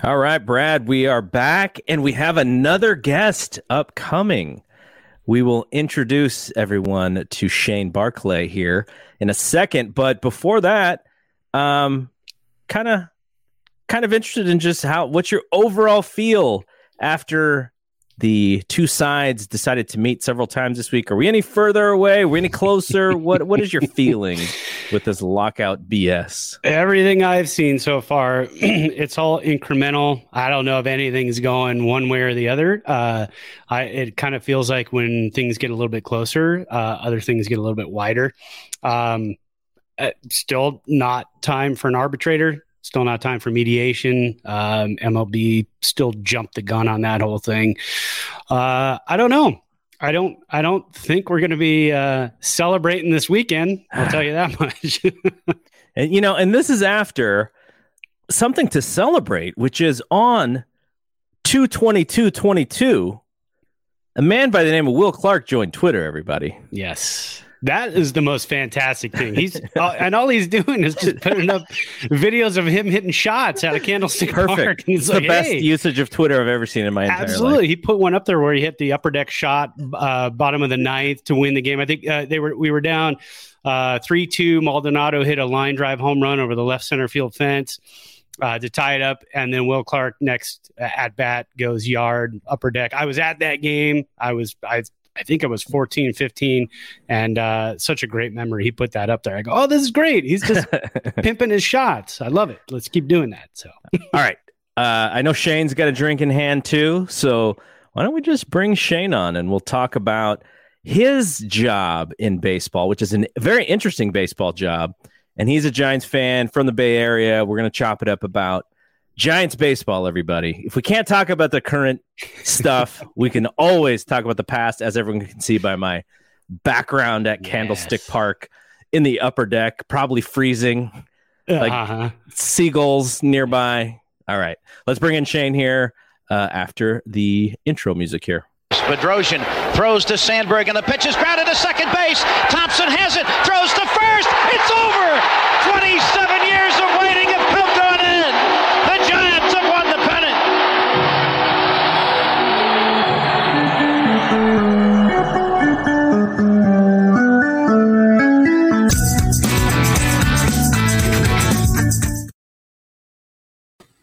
All right, Brad, we are back and we have another guest upcoming. We will introduce everyone to Shane Barclay here in a second, but before that, um kind of kind of interested in just how what's your overall feel after the two sides decided to meet several times this week. Are we any further away? Are we any closer? what What is your feeling with this lockout BS? Everything I've seen so far, it's all incremental. I don't know if anything's going one way or the other. Uh, I, it kind of feels like when things get a little bit closer, uh, other things get a little bit wider. Um, uh, still not time for an arbitrator still not time for mediation. Um, MLB still jumped the gun on that whole thing. Uh, I don't know. I don't. I don't think we're going to be uh, celebrating this weekend. I'll tell you that much. and you know, and this is after something to celebrate, which is on two twenty two twenty two. A man by the name of Will Clark joined Twitter. Everybody, yes. That is the most fantastic thing. He's uh, and all he's doing is just putting up videos of him hitting shots out of Candlestick Perfect. Park. It's like, the best hey, usage of Twitter I've ever seen in my entire life. absolutely. life. He put one up there where he hit the upper deck shot, uh, bottom of the ninth to win the game. I think uh, they were we were down uh, three two. Maldonado hit a line drive home run over the left center field fence. Uh, to tie it up. And then Will Clark next at bat goes yard upper deck. I was at that game. I was I I think it was 14, 15, and uh, such a great memory. He put that up there. I go, oh, this is great. He's just pimping his shots. I love it. Let's keep doing that. So, all right. Uh, I know Shane's got a drink in hand too. So why don't we just bring Shane on and we'll talk about his job in baseball, which is a very interesting baseball job. And he's a Giants fan from the Bay Area. We're going to chop it up about Giants baseball, everybody. If we can't talk about the current stuff, we can always talk about the past, as everyone can see by my background at yes. Candlestick Park in the upper deck, probably freezing, like uh-huh. seagulls nearby. All right, let's bring in Shane here uh, after the intro music here. Bedrosian throws to Sandberg, and the pitch is grounded to second base. Thompson has it, throws to first. It's over.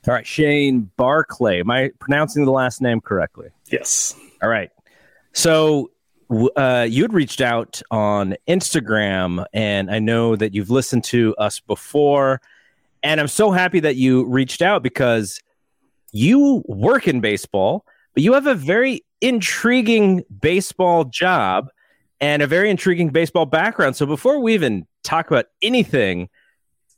All right, Shane Barclay. Am I pronouncing the last name correctly? Yes. All right. So uh, you had reached out on Instagram, and I know that you've listened to us before. And I'm so happy that you reached out because you work in baseball, but you have a very intriguing baseball job and a very intriguing baseball background. So before we even talk about anything,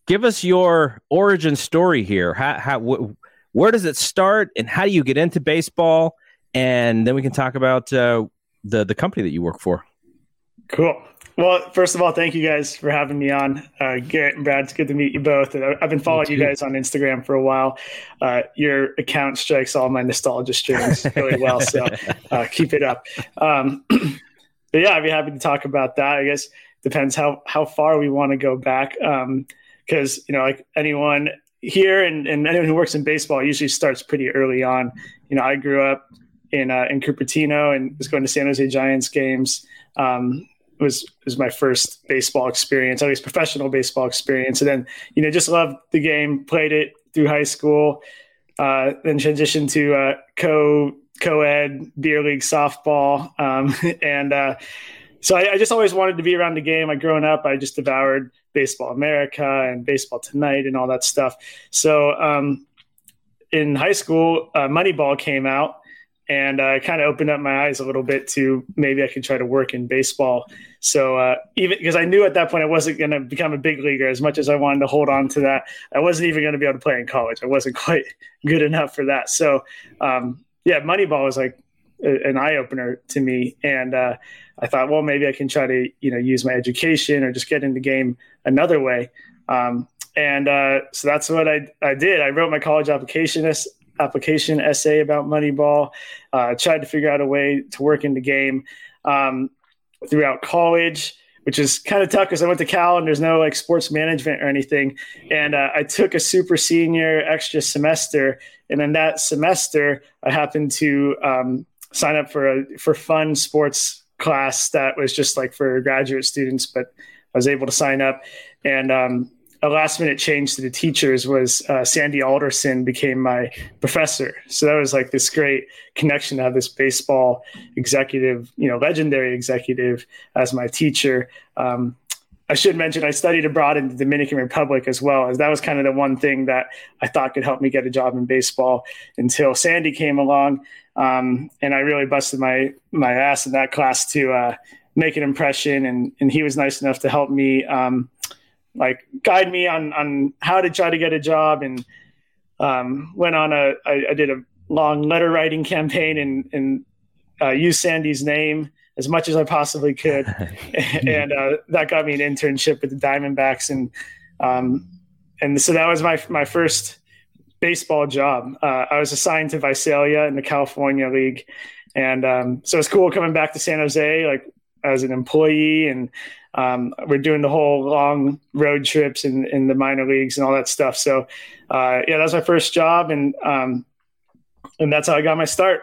give us your origin story here. How, how wh- where does it start, and how do you get into baseball? And then we can talk about uh, the the company that you work for. Cool. Well, first of all, thank you guys for having me on. Uh, Garrett and Brad, it's good to meet you both. I've been following you guys on Instagram for a while. Uh, your account strikes all my nostalgia strings really well, so uh, keep it up. Um, but yeah, I'd be happy to talk about that. I guess it depends how how far we want to go back, because you know, like anyone here and, and anyone who works in baseball usually starts pretty early on. You know, I grew up in uh, in Cupertino and was going to San Jose Giants games. Um, was was my first baseball experience, at least professional baseball experience. And then you know just loved the game, played it through high school, uh, then transitioned to uh, co co-ed beer league softball, um, and uh, so I, I, just always wanted to be around the game. I growing up, I just devoured Baseball America and Baseball Tonight and all that stuff. So um, in high school, uh, Moneyball came out, and I uh, kind of opened up my eyes a little bit to maybe I could try to work in baseball. So uh, even because I knew at that point I wasn't going to become a big leaguer as much as I wanted to hold on to that, I wasn't even going to be able to play in college. I wasn't quite good enough for that. So um, yeah, Moneyball was like an eye opener to me, and uh, I thought, well, maybe I can try to you know use my education or just get in the game another way. Um, and uh, so that's what I, I did. I wrote my college application application essay about Moneyball. Uh, tried to figure out a way to work in the game um, throughout college, which is kind of tough because I went to Cal and there's no like sports management or anything. And uh, I took a super senior extra semester, and then that semester I happened to um, sign up for a for fun sports class that was just like for graduate students, but I was able to sign up and. Um, a last minute change to the teachers was uh, Sandy Alderson became my professor. So that was like this great connection to have this baseball executive, you know, legendary executive as my teacher. Um, I should mention I studied abroad in the Dominican Republic as well, as that was kind of the one thing that I thought could help me get a job in baseball until Sandy came along, um, and I really busted my my ass in that class to uh, make an impression. And and he was nice enough to help me. Um, like guide me on on how to try to get a job and um, went on a I, I did a long letter writing campaign and and uh, used Sandy's name as much as I possibly could, and uh, that got me an internship with the Diamondbacks and um, and so that was my my first baseball job. Uh, I was assigned to Visalia in the California League, and um, so it's cool coming back to San Jose like as an employee and um, we're doing the whole long road trips in, in the minor leagues and all that stuff. So, uh, yeah, that's my first job, and um, and that's how I got my start.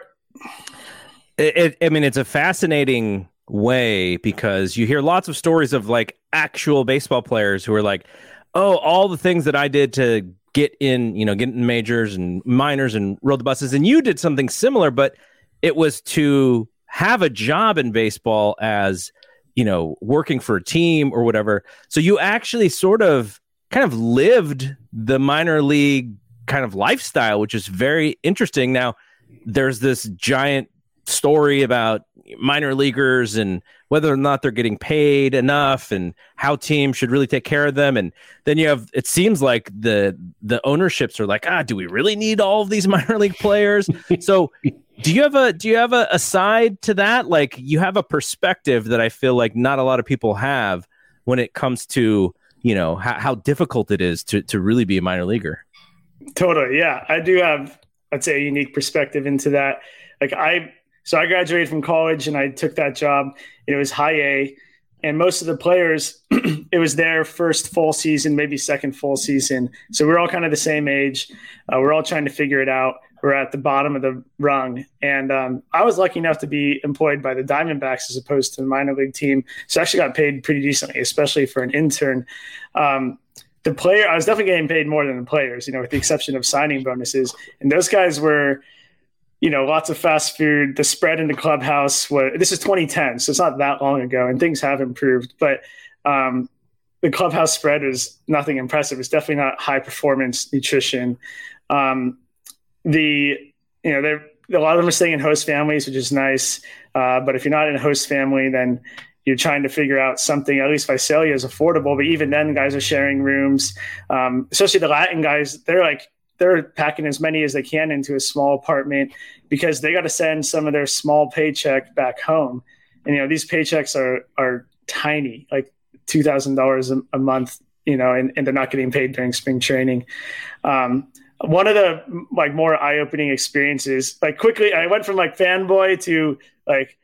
It, it, I mean, it's a fascinating way because you hear lots of stories of like actual baseball players who are like, "Oh, all the things that I did to get in, you know, get in majors and minors and rode the buses," and you did something similar, but it was to have a job in baseball as you know, working for a team or whatever. So you actually sort of kind of lived the minor league kind of lifestyle, which is very interesting. Now, there's this giant story about minor leaguers and whether or not they're getting paid enough and how teams should really take care of them and then you have it seems like the the ownerships are like ah do we really need all of these minor league players so do you have a do you have a, a side to that? Like you have a perspective that I feel like not a lot of people have when it comes to you know how, how difficult it is to to really be a minor leaguer. Totally, yeah, I do have I'd say a unique perspective into that. Like I so I graduated from college and I took that job. It was high A, and most of the players, it was their first full season, maybe second full season. So we're all kind of the same age. Uh, we're all trying to figure it out We're at the bottom of the rung. And um, I was lucky enough to be employed by the Diamondbacks as opposed to the minor league team. So I actually got paid pretty decently, especially for an intern. Um, the player, I was definitely getting paid more than the players, you know, with the exception of signing bonuses. And those guys were, you know, lots of fast food. The spread in the clubhouse was, this is 2010, so it's not that long ago, and things have improved. But um, the clubhouse spread was nothing impressive. It's definitely not high performance nutrition. Um, the you know they're a lot of them are staying in host families, which is nice. Uh, but if you're not in a host family, then you're trying to figure out something. At least Visalia is affordable, but even then, guys are sharing rooms. Um, especially the Latin guys, they're like they're packing as many as they can into a small apartment because they got to send some of their small paycheck back home. And you know these paychecks are are tiny, like two thousand dollars a month. You know, and, and they're not getting paid during spring training. Um, one of the like more eye-opening experiences like quickly i went from like fanboy to like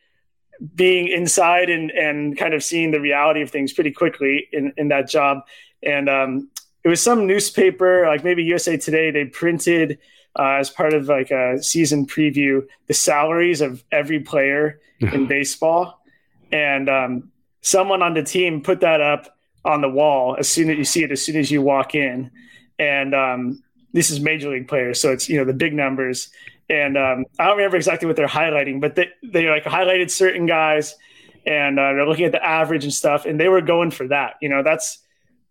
being inside and and kind of seeing the reality of things pretty quickly in in that job and um it was some newspaper like maybe usa today they printed uh, as part of like a season preview the salaries of every player in baseball and um someone on the team put that up on the wall as soon as you see it, as soon as you walk in. And um, this is major league players, so it's you know the big numbers. And um, I don't remember exactly what they're highlighting, but they they like highlighted certain guys, and uh, they're looking at the average and stuff, and they were going for that. You know, that's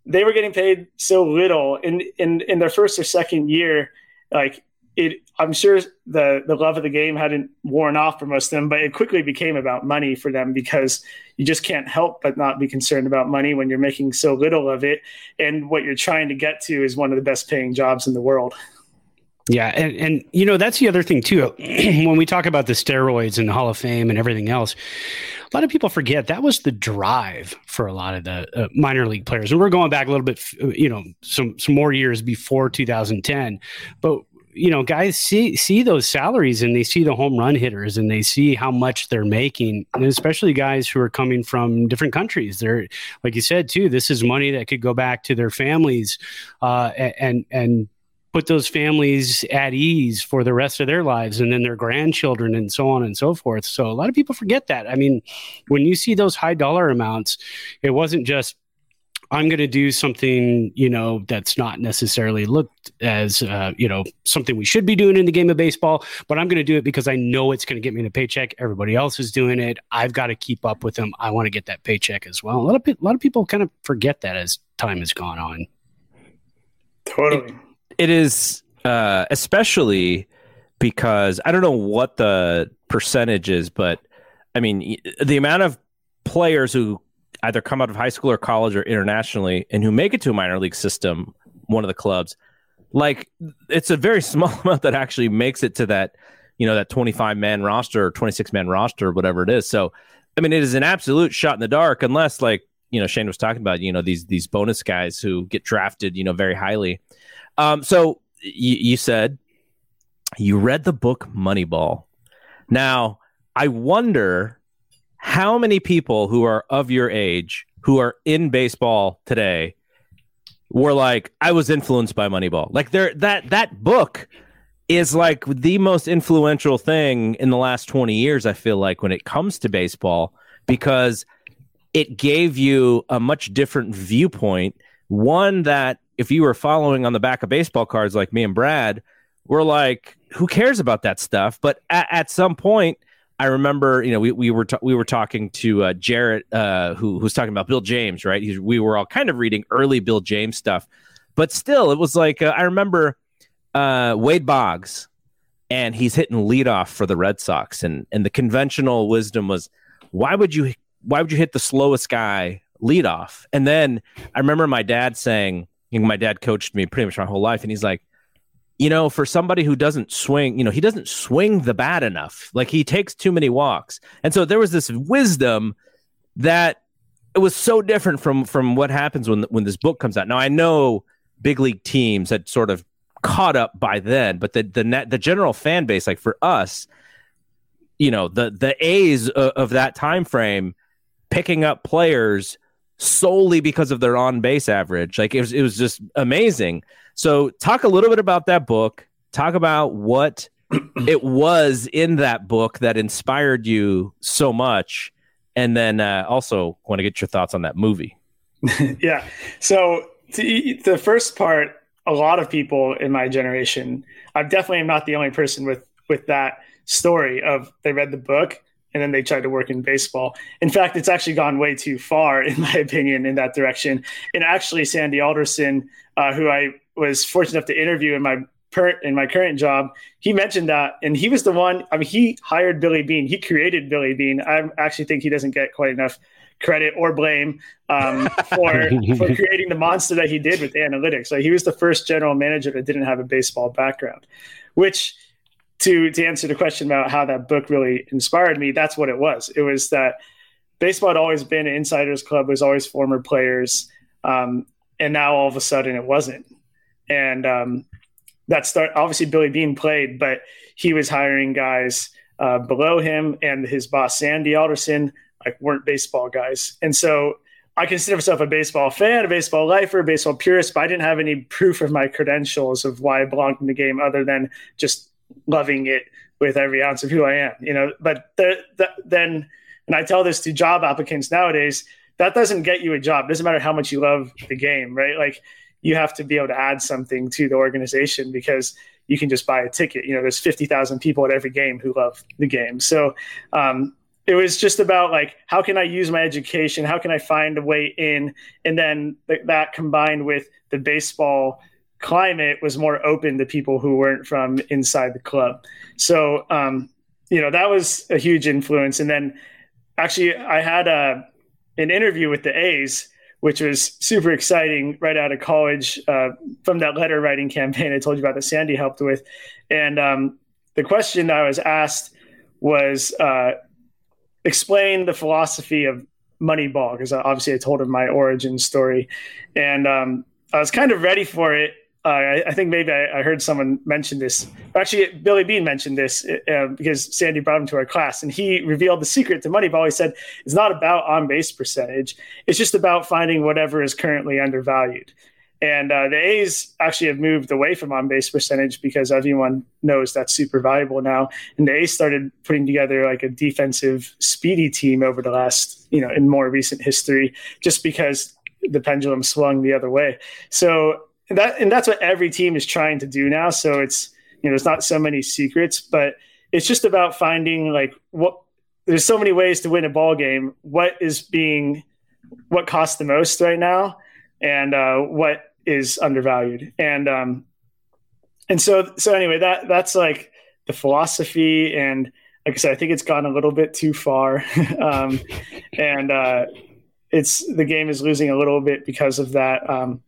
they were getting paid so little in in in their first or second year. Like it, I'm sure the the love of the game hadn't worn off for most of them, but it quickly became about money for them because you just can't help but not be concerned about money when you're making so little of it, and what you're trying to get to is one of the best paying jobs in the world. Yeah, and and you know that's the other thing too. when we talk about the steroids and the Hall of Fame and everything else, a lot of people forget that was the drive for a lot of the uh, minor league players. And we're going back a little bit, you know, some some more years before 2010, but you know, guys see see those salaries and they see the home run hitters and they see how much they're making, and especially guys who are coming from different countries. They're like you said too. This is money that could go back to their families, uh, and and put those families at ease for the rest of their lives and then their grandchildren and so on and so forth. So a lot of people forget that. I mean, when you see those high dollar amounts, it wasn't just I'm going to do something, you know, that's not necessarily looked as, uh, you know, something we should be doing in the game of baseball, but I'm going to do it because I know it's going to get me a paycheck. Everybody else is doing it. I've got to keep up with them. I want to get that paycheck as well. A lot of a lot of people kind of forget that as time has gone on. Totally. It, is uh, especially because I don't know what the percentage is, but I mean the amount of players who either come out of high school or college or internationally and who make it to a minor league system, one of the clubs, like it's a very small amount that actually makes it to that, you know, that 25 man roster or 26 man roster, or whatever it is. So, I mean, it is an absolute shot in the dark unless like, you know, Shane was talking about, you know, these, these bonus guys who get drafted, you know, very highly. Um, so you, you said you read the book Moneyball. Now, I wonder how many people who are of your age who are in baseball today were like, I was influenced by Moneyball. Like there that that book is like the most influential thing in the last 20 years, I feel like, when it comes to baseball, because it gave you a much different viewpoint. One that if you were following on the back of baseball cards like me and Brad, we're like, who cares about that stuff? But at, at some point, I remember, you know, we, we were we were talking to uh, Jarrett, uh, who who's talking about Bill James, right? He's, we were all kind of reading early Bill James stuff, but still, it was like uh, I remember uh, Wade Boggs, and he's hitting leadoff for the Red Sox, and and the conventional wisdom was, why would you why would you hit the slowest guy leadoff? And then I remember my dad saying, my dad coached me pretty much my whole life, and he's like, you know, for somebody who doesn't swing, you know, he doesn't swing the bat enough. Like he takes too many walks. And so there was this wisdom that it was so different from from what happens when when this book comes out. Now I know big league teams had sort of caught up by then, but the the net, the general fan base like for us, you know, the the A's of, of that time frame picking up players solely because of their on base average. Like it was it was just amazing. So, talk a little bit about that book. Talk about what it was in that book that inspired you so much, and then uh, also want to get your thoughts on that movie. yeah. So to, the first part, a lot of people in my generation, I definitely am not the only person with with that story of they read the book and then they tried to work in baseball. In fact, it's actually gone way too far, in my opinion, in that direction. And actually, Sandy Alderson, uh, who I was fortunate enough to interview in my per- in my current job, he mentioned that, and he was the one. I mean, he hired Billy Beane. He created Billy Beane. I actually think he doesn't get quite enough credit or blame um, for for creating the monster that he did with analytics. Like he was the first general manager that didn't have a baseball background, which to to answer the question about how that book really inspired me, that's what it was. It was that baseball had always been an insiders club, It was always former players, um, and now all of a sudden it wasn't and um, that start obviously Billy Beane played, but he was hiring guys uh, below him, and his boss Sandy Alderson like weren't baseball guys, and so I consider myself a baseball fan, a baseball lifer, a baseball purist, but I didn't have any proof of my credentials of why I belonged in the game other than just loving it with every ounce of who I am, you know. But the, the, then, and I tell this to job applicants nowadays, that doesn't get you a job. It doesn't matter how much you love the game, right? Like you have to be able to add something to the organization because you can just buy a ticket. You know, there's 50,000 people at every game who love the game. So um, it was just about like, how can I use my education? How can I find a way in? And then th- that combined with the baseball climate was more open to people who weren't from inside the club. So, um, you know, that was a huge influence. And then actually, I had a, an interview with the A's which was super exciting right out of college uh, from that letter writing campaign I told you about that Sandy helped with. And um, the question that I was asked was uh, explain the philosophy of Moneyball, because obviously I told him my origin story. And um, I was kind of ready for it uh, I, think maybe I, I, heard someone mention this. Actually, Billy Beane mentioned this uh, because Sandy brought him to our class, and he revealed the secret to Moneyball. He said it's not about on base percentage; it's just about finding whatever is currently undervalued. And uh, the A's actually have moved away from on base percentage because everyone knows that's super valuable now. And the A's started putting together like a defensive, speedy team over the last, you know, in more recent history, just because the pendulum swung the other way. So and that and that's what every team is trying to do now. So it's you know there's not so many secrets, but it's just about finding like what there's so many ways to win a ball game. What is being what costs the most right now, and uh, what is undervalued, and um, and so so anyway that that's like the philosophy and like I said, I think it's gone a little bit too far, um, and uh, it's the game is losing a little bit because of that. Um,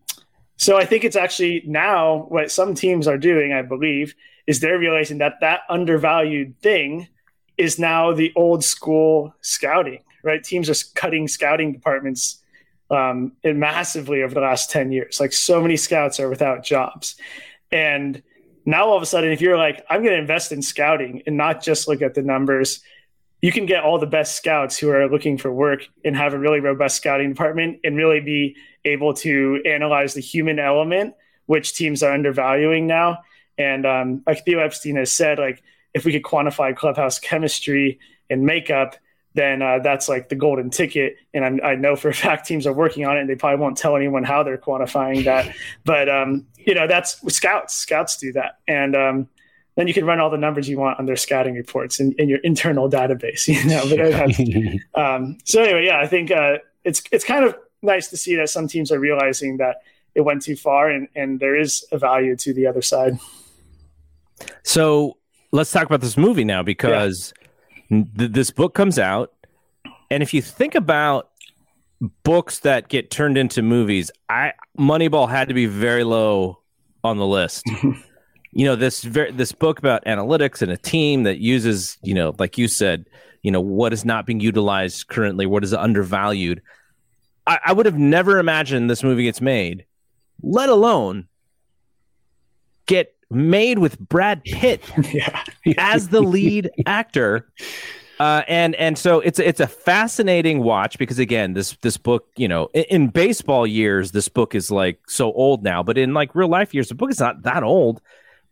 so I think it's actually now what some teams are doing, I believe, is they're realizing that that undervalued thing is now the old school scouting, right? Teams are cutting scouting departments um, massively over the last 10 years. Like so many scouts are without jobs. And now all of a sudden, if you're like, I'm going to invest in scouting and not just look at the numbers, you can get all the best scouts who are looking for work and have a really robust scouting department and really be able to analyze the human element, which teams are undervaluing now. And um, like Theo Epstein has said, like if we could quantify clubhouse chemistry and makeup, then uh, that's like the golden ticket. And I'm, i know for a fact teams are working on it, and they probably won't tell anyone how they're quantifying that. but um, you know, that's scouts. Scouts do that, and um, then you can run all the numbers you want on their scouting reports in, in your internal database. You know, but um, so anyway, yeah, I think uh, it's it's kind of nice to see that some teams are realizing that it went too far and, and there is a value to the other side. So let's talk about this movie now because yeah. th- this book comes out. And if you think about books that get turned into movies, I Moneyball had to be very low on the list. you know, this very, this book about analytics and a team that uses, you know, like you said, you know, what is not being utilized currently, what is undervalued. I, I would have never imagined this movie gets made, let alone get made with Brad Pitt yeah. as the lead actor. Uh, and and so it's it's a fascinating watch because again this this book you know in, in, baseball years this book is like so old now but in like real life years the book is not that old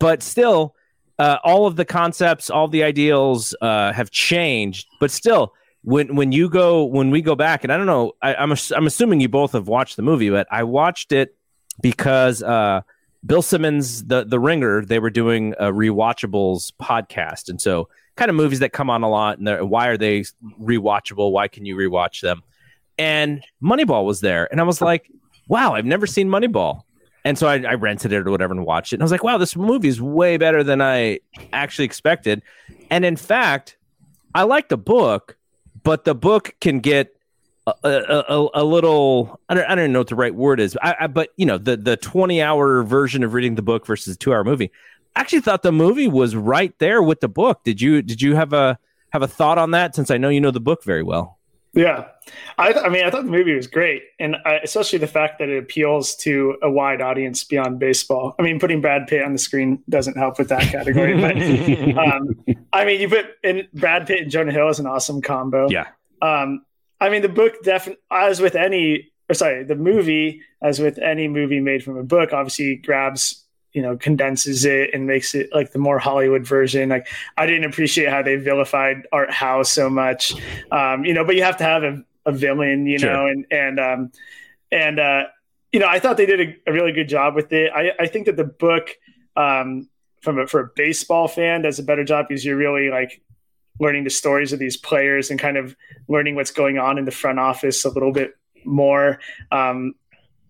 but still uh, all of the concepts all the ideals uh, have changed but still when when you go when we go back, and I don't know, I, am I'm, I'm assuming you both have watched the movie, but I watched it because uh, Bill Simmons, the the Ringer, they were doing a rewatchables podcast, and so kind of movies that come on a lot, and why are they rewatchable? Why can you rewatch them? And Moneyball was there, and I was like, wow, I've never seen Moneyball. And so I, I, rented it or whatever and watched it. And I was like, wow, this movie is way better than I actually expected. And in fact, I like the book, but the book can get a, a, a, little I don't, I don't know what the right word is I, I, but you know the the 20 hour version of reading the book versus two hour movie I actually thought the movie was right there with the book did you did you have a have a thought on that since I know you know the book very well yeah. I, I mean I thought the movie was great and I, especially the fact that it appeals to a wide audience beyond baseball. I mean putting Brad Pitt on the screen doesn't help with that category but um, I mean you put in Brad Pitt and Jonah Hill is an awesome combo. Yeah. Um, I mean, the book definitely, as with any, or sorry, the movie, as with any movie made from a book, obviously grabs, you know, condenses it and makes it like the more Hollywood version. Like, I didn't appreciate how they vilified Art Howe so much, um, you know, but you have to have a, a villain, you sure. know, and and um, and uh, you know, I thought they did a, a really good job with it. I, I think that the book, um, from a, for a baseball fan, does a better job because you're really like learning the stories of these players and kind of learning what's going on in the front office a little bit more. Um,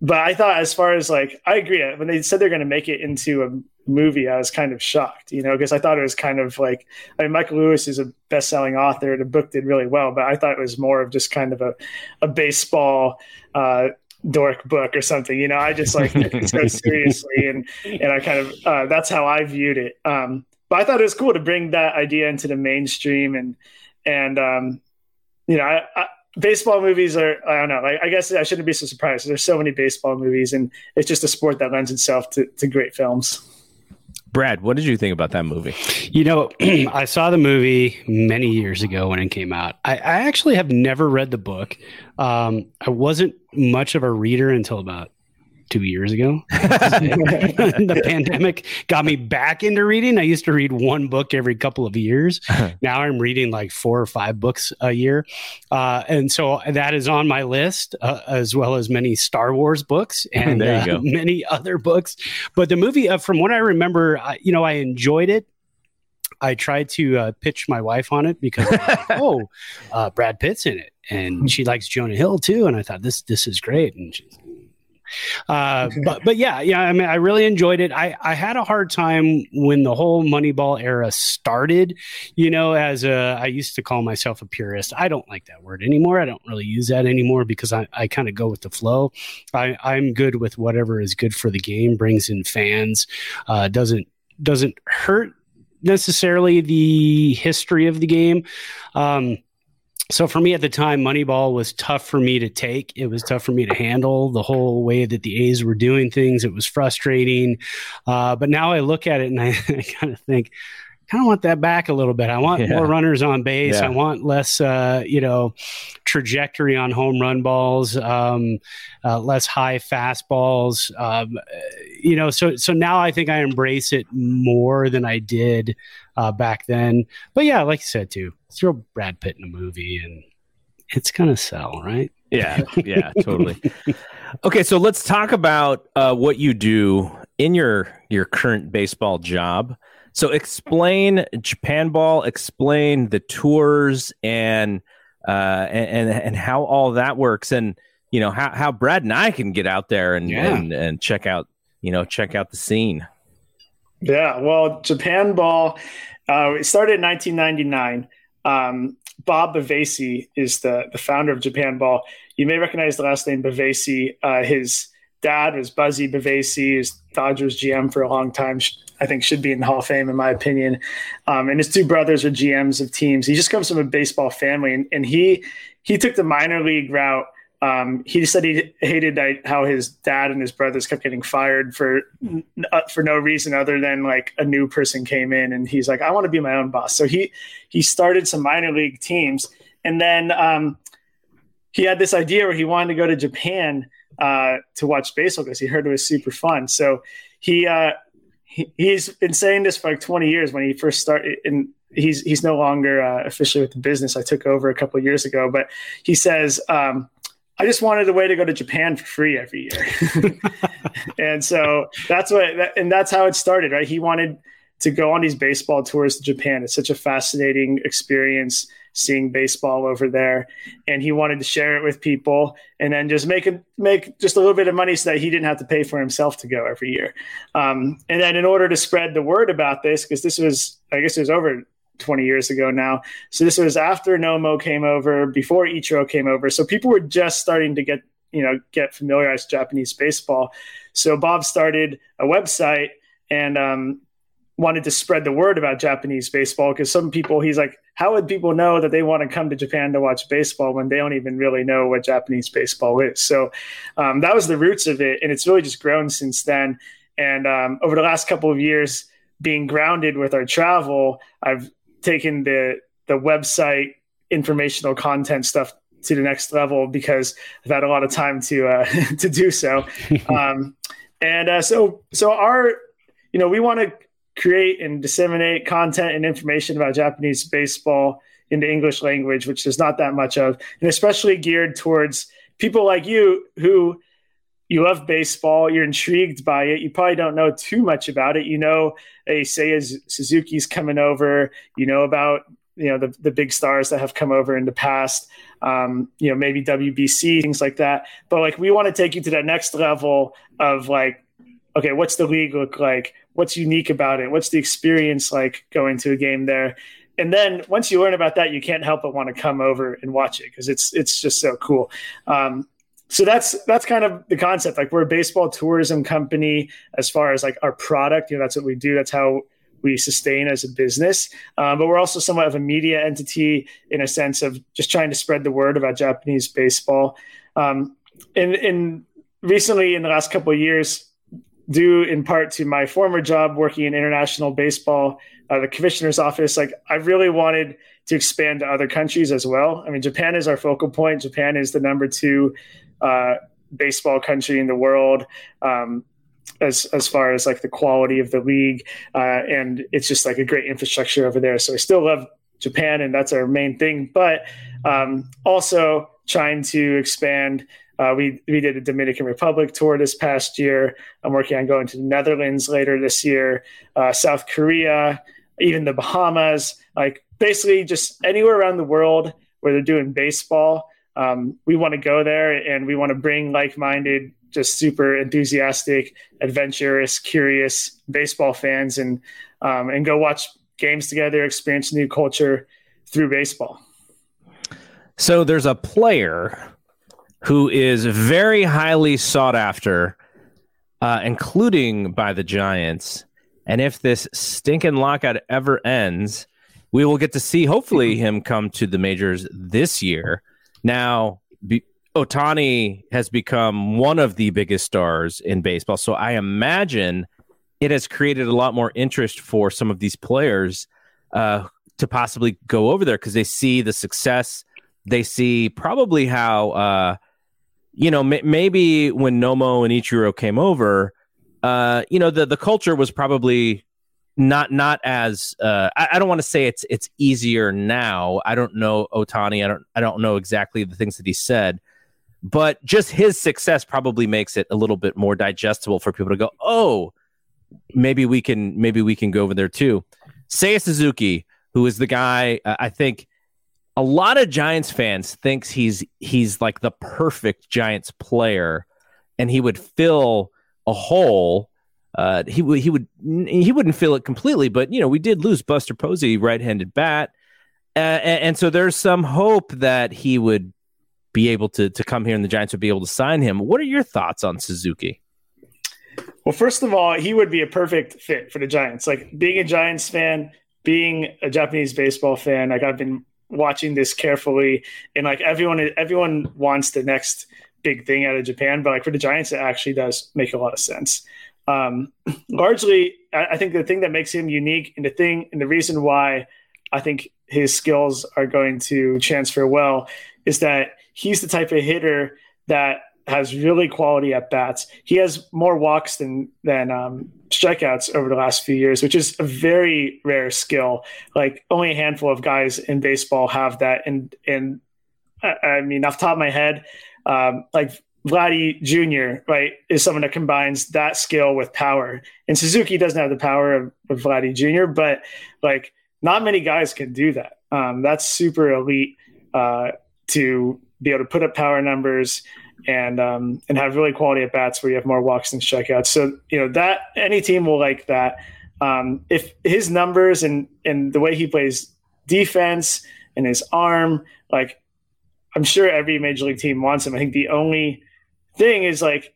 but I thought, as far as like, I agree. When they said they're going to make it into a movie, I was kind of shocked, you know, because I thought it was kind of like, I mean, Michael Lewis is a best selling author. The book did really well, but I thought it was more of just kind of a, a baseball, uh, dork book or something. You know, I just like took it so seriously, and and I kind of uh, that's how I viewed it. Um, but I thought it was cool to bring that idea into the mainstream, and and um, you know, I, I, baseball movies are I don't know. Like, I guess I shouldn't be so surprised. There's so many baseball movies, and it's just a sport that lends itself to, to great films. Brad, what did you think about that movie? You know, I saw the movie many years ago when it came out. I, I actually have never read the book. Um, I wasn't much of a reader until about two years ago. the pandemic got me back into reading. I used to read one book every couple of years. now I'm reading like four or five books a year. Uh, and so that is on my list, uh, as well as many Star Wars books and uh, many other books. But the movie, uh, from what I remember, you know, I enjoyed it. I tried to uh, pitch my wife on it because, like, oh, uh, Brad Pitt's in it, and she likes Jonah Hill too. And I thought this this is great. And she's uh, but but yeah, yeah. I mean, I really enjoyed it. I I had a hard time when the whole Moneyball era started. You know, as a I used to call myself a purist. I don't like that word anymore. I don't really use that anymore because I I kind of go with the flow. I I'm good with whatever is good for the game, brings in fans, uh, doesn't doesn't hurt necessarily the history of the game. Um, so for me at the time, Moneyball was tough for me to take. It was tough for me to handle the whole way that the A's were doing things. It was frustrating. Uh, but now I look at it and I, I kind of think, kind of want that back a little bit. I want yeah. more runners on base. Yeah. I want less, uh, you know, trajectory on home run balls, um, uh, less high fastballs. Um, you know, so so now I think I embrace it more than I did uh, back then. But yeah, like you said too, throw Brad Pitt in a movie and it's gonna sell, right? Yeah, yeah, totally. Okay, so let's talk about uh, what you do in your your current baseball job. So explain Japan Ball, explain the tours and uh, and and how all that works, and you know how how Brad and I can get out there and yeah. and, and check out you know check out the scene. Yeah, well, Japan Ball uh, it started in 1999. Um, Bob Bavasi is the, the founder of Japan Ball. You may recognize the last name Bavasi. Uh, his dad was Buzzy Bavasi, his Dodgers GM for a long time. I think should be in the Hall of Fame, in my opinion. Um, and his two brothers are GMs of teams. He just comes from a baseball family, and, and he he took the minor league route um, he said he hated how his dad and his brothers kept getting fired for uh, for no reason other than like a new person came in and he's like I want to be my own boss. So he he started some minor league teams and then um, he had this idea where he wanted to go to Japan uh, to watch baseball because he heard it was super fun. So he, uh, he he's been saying this for like 20 years when he first started and he's he's no longer uh, officially with the business. I took over a couple years ago, but he says um, I just wanted a way to go to Japan for free every year. and so that's what, and that's how it started, right? He wanted to go on these baseball tours to Japan. It's such a fascinating experience seeing baseball over there. And he wanted to share it with people and then just make it, make just a little bit of money so that he didn't have to pay for himself to go every year. Um, and then in order to spread the word about this, because this was, I guess it was over 20 years ago now. So this was after Nomo came over, before Ichiro came over. So people were just starting to get, you know, get familiarized with Japanese baseball. So Bob started a website and um, wanted to spread the word about Japanese baseball because some people, he's like, how would people know that they want to come to Japan to watch baseball when they don't even really know what Japanese baseball is? So um, that was the roots of it. And it's really just grown since then. And um, over the last couple of years, being grounded with our travel, I've taken the the website informational content stuff to the next level because I've had a lot of time to uh, to do so. Um, and uh, so so our you know we want to create and disseminate content and information about Japanese baseball into English language, which there's not that much of, and especially geared towards people like you who you love baseball, you're intrigued by it. You probably don't know too much about it. You know, a Seiya Suzuki's coming over. You know about you know the the big stars that have come over in the past. Um, you know, maybe WBC things like that. But like, we want to take you to that next level of like, okay, what's the league look like? What's unique about it? What's the experience like going to a game there? And then once you learn about that, you can't help but want to come over and watch it because it's it's just so cool. Um, so that's that's kind of the concept like we're a baseball tourism company as far as like our product you know that's what we do that's how we sustain as a business um, but we're also somewhat of a media entity in a sense of just trying to spread the word about japanese baseball um, and, and recently in the last couple of years due in part to my former job working in international baseball uh, the commissioner's office like i really wanted to expand to other countries as well i mean japan is our focal point japan is the number two uh, baseball country in the world. Um, as as far as like the quality of the league, uh, and it's just like a great infrastructure over there. So I still love Japan, and that's our main thing. But um, also trying to expand. Uh, we we did a Dominican Republic tour this past year. I'm working on going to the Netherlands later this year, uh, South Korea, even the Bahamas. Like basically just anywhere around the world where they're doing baseball um, we want to go there and we want to bring like-minded just super enthusiastic adventurous curious baseball fans and um, and go watch games together experience new culture through baseball so there's a player who is very highly sought after uh, including by the giants and if this stinking lockout ever ends we will get to see hopefully him come to the majors this year now, be, Ohtani has become one of the biggest stars in baseball. So I imagine it has created a lot more interest for some of these players uh, to possibly go over there because they see the success. They see probably how, uh, you know, m- maybe when Nomo and Ichiro came over, uh, you know, the, the culture was probably not not as uh, I, I, don't want to say it's it's easier now. I don't know Ohtani. I don't I don't know exactly the things that he said, but just his success probably makes it a little bit more digestible for people to go. Oh, maybe we can maybe we can go over there too. Seiya Suzuki, who is the guy uh, I think a lot of Giants fans thinks he's he's like the perfect Giants player, and he would fill a hole uh, he would he would he wouldn't fill it completely, but you know we did lose Buster Posey, right-handed bat, uh, and, and, so there's some hope that he would be able to to come here and the Giants would be able to sign him. What are your thoughts on Suzuki? Well, first of all, he would be a perfect fit for the Giants. Like being a Giants fan, being a Japanese baseball fan, like I've been watching this carefully, and like everyone everyone wants the next big thing out of Japan, but like for the Giants, it actually does make a lot of sense. Um, largely, I think the thing that makes him unique and the thing and the reason why I think his skills are going to transfer well is that he's the type of hitter that has really quality at bats. He has more walks than than um, strikeouts over the last few years, which is a very rare skill. Like only a handful of guys in baseball have that. And and I mean, off top of my head, um, like Vladdy Jr., right, is someone that combines that skill with power. And Suzuki doesn't have the power of, of Vladdy Jr., but like not many guys can do that. Um, that's super elite uh, to be able to put up power numbers and um, and have really quality at bats where you have more walks than strikeouts. So you know that any team will like that. Um, if his numbers and and the way he plays defense and his arm, like I'm sure every major league team wants him. I think the only thing is like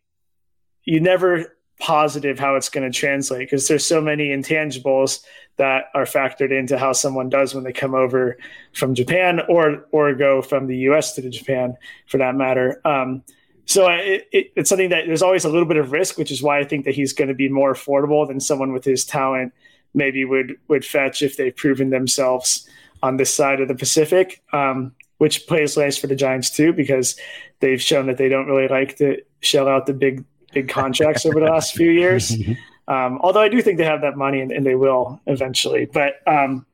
you never positive how it's going to translate because there's so many intangibles that are factored into how someone does when they come over from Japan or or go from the U.S. to Japan for that matter. Um, so it, it, it's something that there's always a little bit of risk, which is why I think that he's going to be more affordable than someone with his talent maybe would would fetch if they've proven themselves on this side of the Pacific. Um, which plays nice for the Giants too because they've shown that they don't really like to shell out the big big contracts over the last few years. Um, although I do think they have that money and, and they will eventually. But um,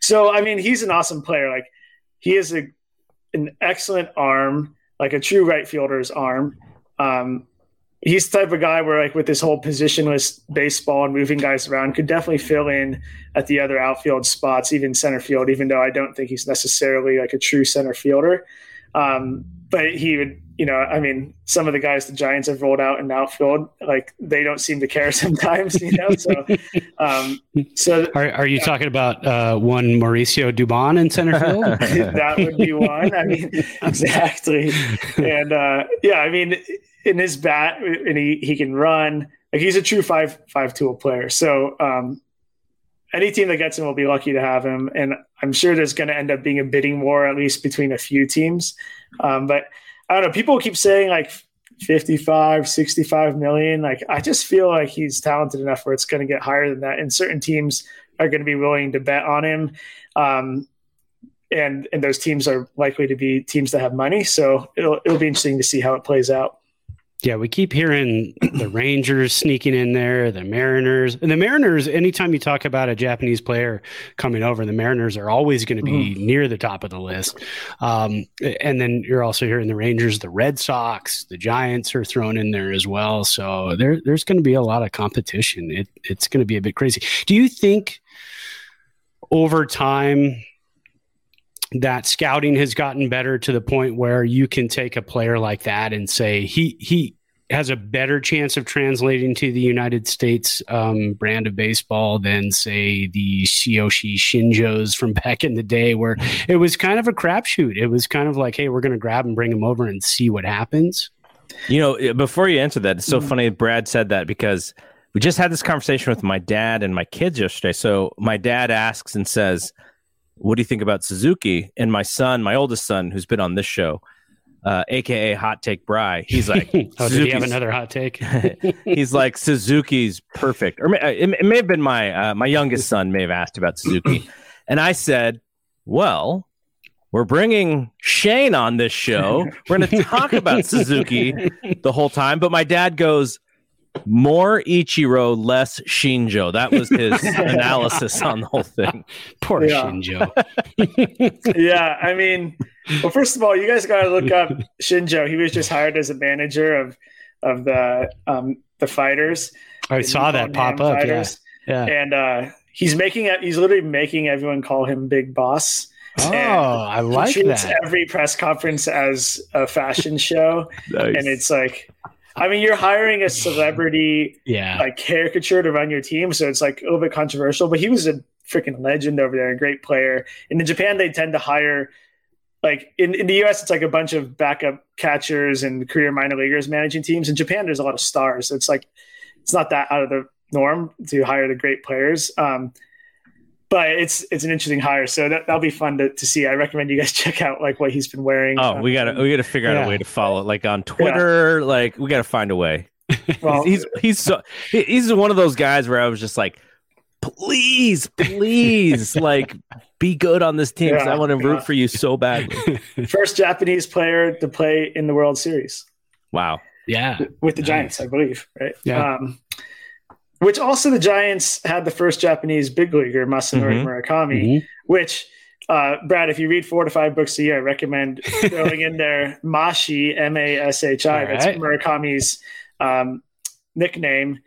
So I mean, he's an awesome player. Like he is a an excellent arm, like a true right fielder's arm. Um, he's the type of guy where like with this whole positionless baseball and moving guys around could definitely fill in at the other outfield spots, even center field, even though I don't think he's necessarily like a true center fielder. Um, but he would, you know, I mean, some of the guys the Giants have rolled out in outfield, like they don't seem to care sometimes, you know. So, um, so are, are you uh, talking about uh, one Mauricio Dubon in center field? that would be one. I mean, exactly. And uh, yeah, I mean, in his bat, and he he can run. Like he's a true five five tool player. So um, any team that gets him will be lucky to have him. And I'm sure there's going to end up being a bidding war, at least between a few teams. Um, but I don't know. People keep saying like 55, 65 million. Like, I just feel like he's talented enough where it's going to get higher than that. And certain teams are going to be willing to bet on him. Um, and, and those teams are likely to be teams that have money. So it'll, it'll be interesting to see how it plays out. Yeah, we keep hearing the Rangers sneaking in there, the Mariners. And the Mariners, anytime you talk about a Japanese player coming over, the Mariners are always going to be mm. near the top of the list. Um, and then you're also hearing the Rangers, the Red Sox, the Giants are thrown in there as well. So there, there's going to be a lot of competition. It, it's going to be a bit crazy. Do you think over time, that scouting has gotten better to the point where you can take a player like that and say he he has a better chance of translating to the United States um, brand of baseball than, say, the Tsuyoshi Shinjos from back in the day, where it was kind of a crapshoot. It was kind of like, hey, we're going to grab and bring him over and see what happens. You know, before you answer that, it's so mm-hmm. funny Brad said that because we just had this conversation with my dad and my kids yesterday. So my dad asks and says, what do you think about Suzuki? And my son, my oldest son, who's been on this show, uh, aka Hot Take Bry, he's like, "Oh, did he have another hot take?" he's like, "Suzuki's perfect." Or it, it may have been my uh, my youngest son may have asked about Suzuki, and I said, "Well." We're bringing Shane on this show. We're going to talk about Suzuki the whole time. But my dad goes, more Ichiro, less Shinjo. That was his analysis on the whole thing. Poor yeah. Shinjo. yeah, I mean, well, first of all, you guys got to look up Shinjo. He was just hired as a manager of of the um, the fighters. I saw that pop up. Fighters. Yeah. yeah, and uh, he's making it. He's literally making everyone call him Big Boss. Oh, I like that. Every press conference as a fashion show, nice. and it's like I mean, you're hiring a celebrity, yeah, like caricature to run your team, so it's like a little bit controversial. But he was a freaking legend over there, a great player. And in Japan, they tend to hire, like in, in the US, it's like a bunch of backup catchers and career minor leaguers managing teams. In Japan, there's a lot of stars, so it's like it's not that out of the norm to hire the great players. Um, but it's it's an interesting hire, so that that'll be fun to, to see. I recommend you guys check out like what he's been wearing. Oh, we gotta we gotta figure out yeah. a way to follow, like on Twitter. Yeah. Like we gotta find a way. Well, he's he's so he's one of those guys where I was just like, please, please, like be good on this team because yeah, I want to root for you so badly. First Japanese player to play in the World Series. Wow. Yeah, with the Giants, I believe. Right. Yeah. Um, which also the Giants had the first Japanese big leaguer, Masanori mm-hmm. Murakami, mm-hmm. which uh, Brad, if you read four to five books a year, I recommend throwing in there Mashi, M A S H I. That's right. Murakami's um, nickname.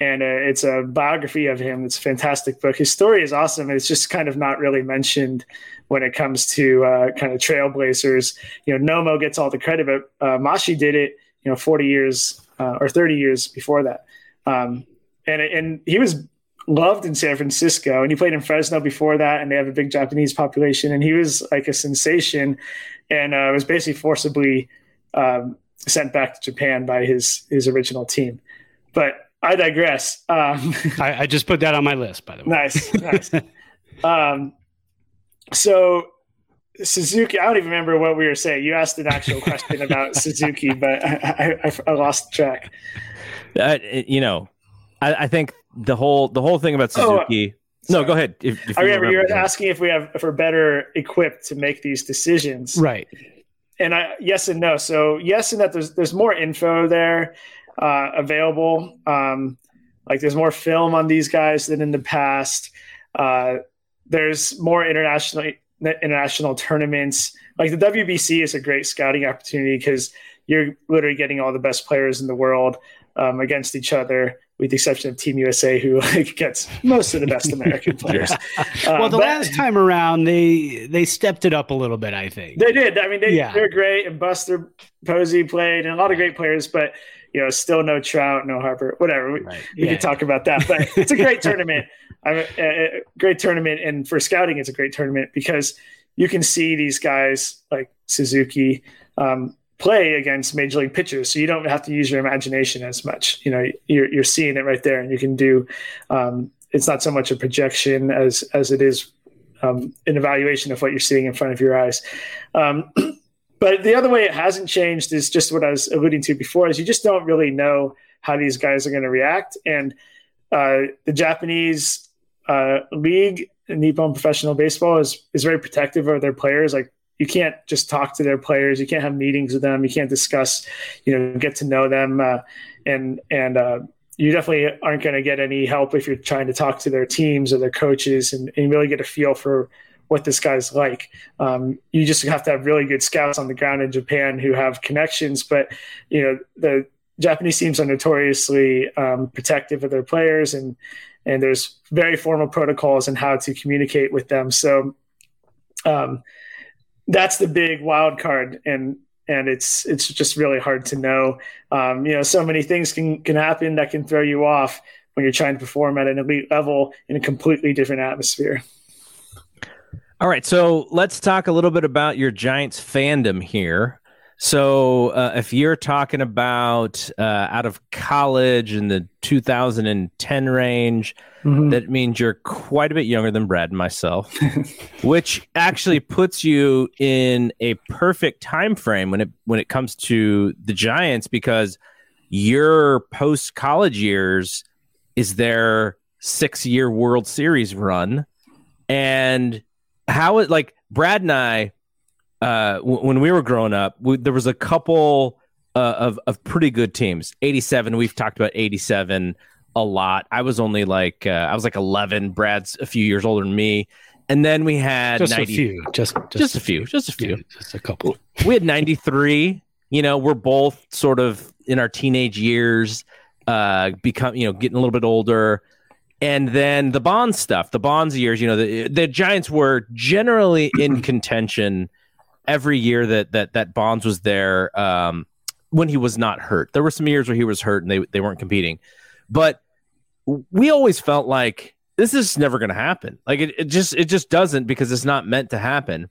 And uh, it's a biography of him. It's a fantastic book. His story is awesome. It's just kind of not really mentioned when it comes to uh, kind of trailblazers. You know, Nomo gets all the credit, but uh, Mashi did it, you know, 40 years uh, or 30 years before that. Um, and and he was loved in San Francisco, and he played in Fresno before that, and they have a big Japanese population, and he was like a sensation, and uh, was basically forcibly um, sent back to Japan by his his original team. But I digress. Um, I, I, just put that on my list, by the way. Nice, nice. um, so Suzuki, I don't even remember what we were saying. You asked an actual question about Suzuki, but I, I, I lost track. Uh, you know, I, I think the whole the whole thing about oh, Suzuki. Oh, no, go ahead. If, if I remember, you're asking if we have if we're better equipped to make these decisions, right? And I yes and no. So yes, in that there's there's more info there uh, available. Um, like there's more film on these guys than in the past. Uh, there's more international international tournaments. Like the WBC is a great scouting opportunity because you're literally getting all the best players in the world um, against each other with the exception of Team USA, who like gets most of the best American players. Uh, well, the but, last time around, they they stepped it up a little bit. I think they did. I mean, they yeah. they're great, and Buster Posey played, and a lot of great players, but you know, still no Trout, no Harper, whatever. We, right. we yeah. could talk about that, but it's a great tournament. I mean, a, a great tournament, and for scouting, it's a great tournament because you can see these guys like Suzuki. Um, play against major league pitchers. So you don't have to use your imagination as much. You know, you're, you're seeing it right there and you can do, um, it's not so much a projection as, as it is um, an evaluation of what you're seeing in front of your eyes. Um, but the other way it hasn't changed is just what I was alluding to before is you just don't really know how these guys are going to react. And uh, the Japanese uh, league, Nippon Professional Baseball, is is very protective of their players. Like you can't just talk to their players. You can't have meetings with them. You can't discuss, you know, get to know them, uh, and and uh, you definitely aren't going to get any help if you're trying to talk to their teams or their coaches and, and really get a feel for what this guy's like. Um, you just have to have really good scouts on the ground in Japan who have connections. But you know, the Japanese teams are notoriously um, protective of their players, and and there's very formal protocols and how to communicate with them. So. Um, that's the big wild card and and it's it's just really hard to know. Um, you know so many things can can happen that can throw you off when you're trying to perform at an elite level in a completely different atmosphere. All right so let's talk a little bit about your giants fandom here so uh, if you're talking about uh, out of college in the 2010 range Mm-hmm. That means you're quite a bit younger than Brad and myself, which actually puts you in a perfect time frame when it when it comes to the Giants because your post college years is their six year World Series run, and how it like Brad and I uh, w- when we were growing up, we, there was a couple uh, of of pretty good teams. Eighty seven, we've talked about eighty seven a lot. I was only like uh, I was like 11. Brad's a few years older than me. And then we had just 90, a few, just just, just a few, just a few, yeah, just a couple. We had 93. You know, we're both sort of in our teenage years, uh, become you know getting a little bit older. And then the Bonds stuff, the Bonds years, you know, the, the Giants were generally in contention every year that that that Bonds was there um, when he was not hurt. There were some years where he was hurt and they they weren't competing. But we always felt like this is never going to happen. Like it, it just it just doesn't because it's not meant to happen.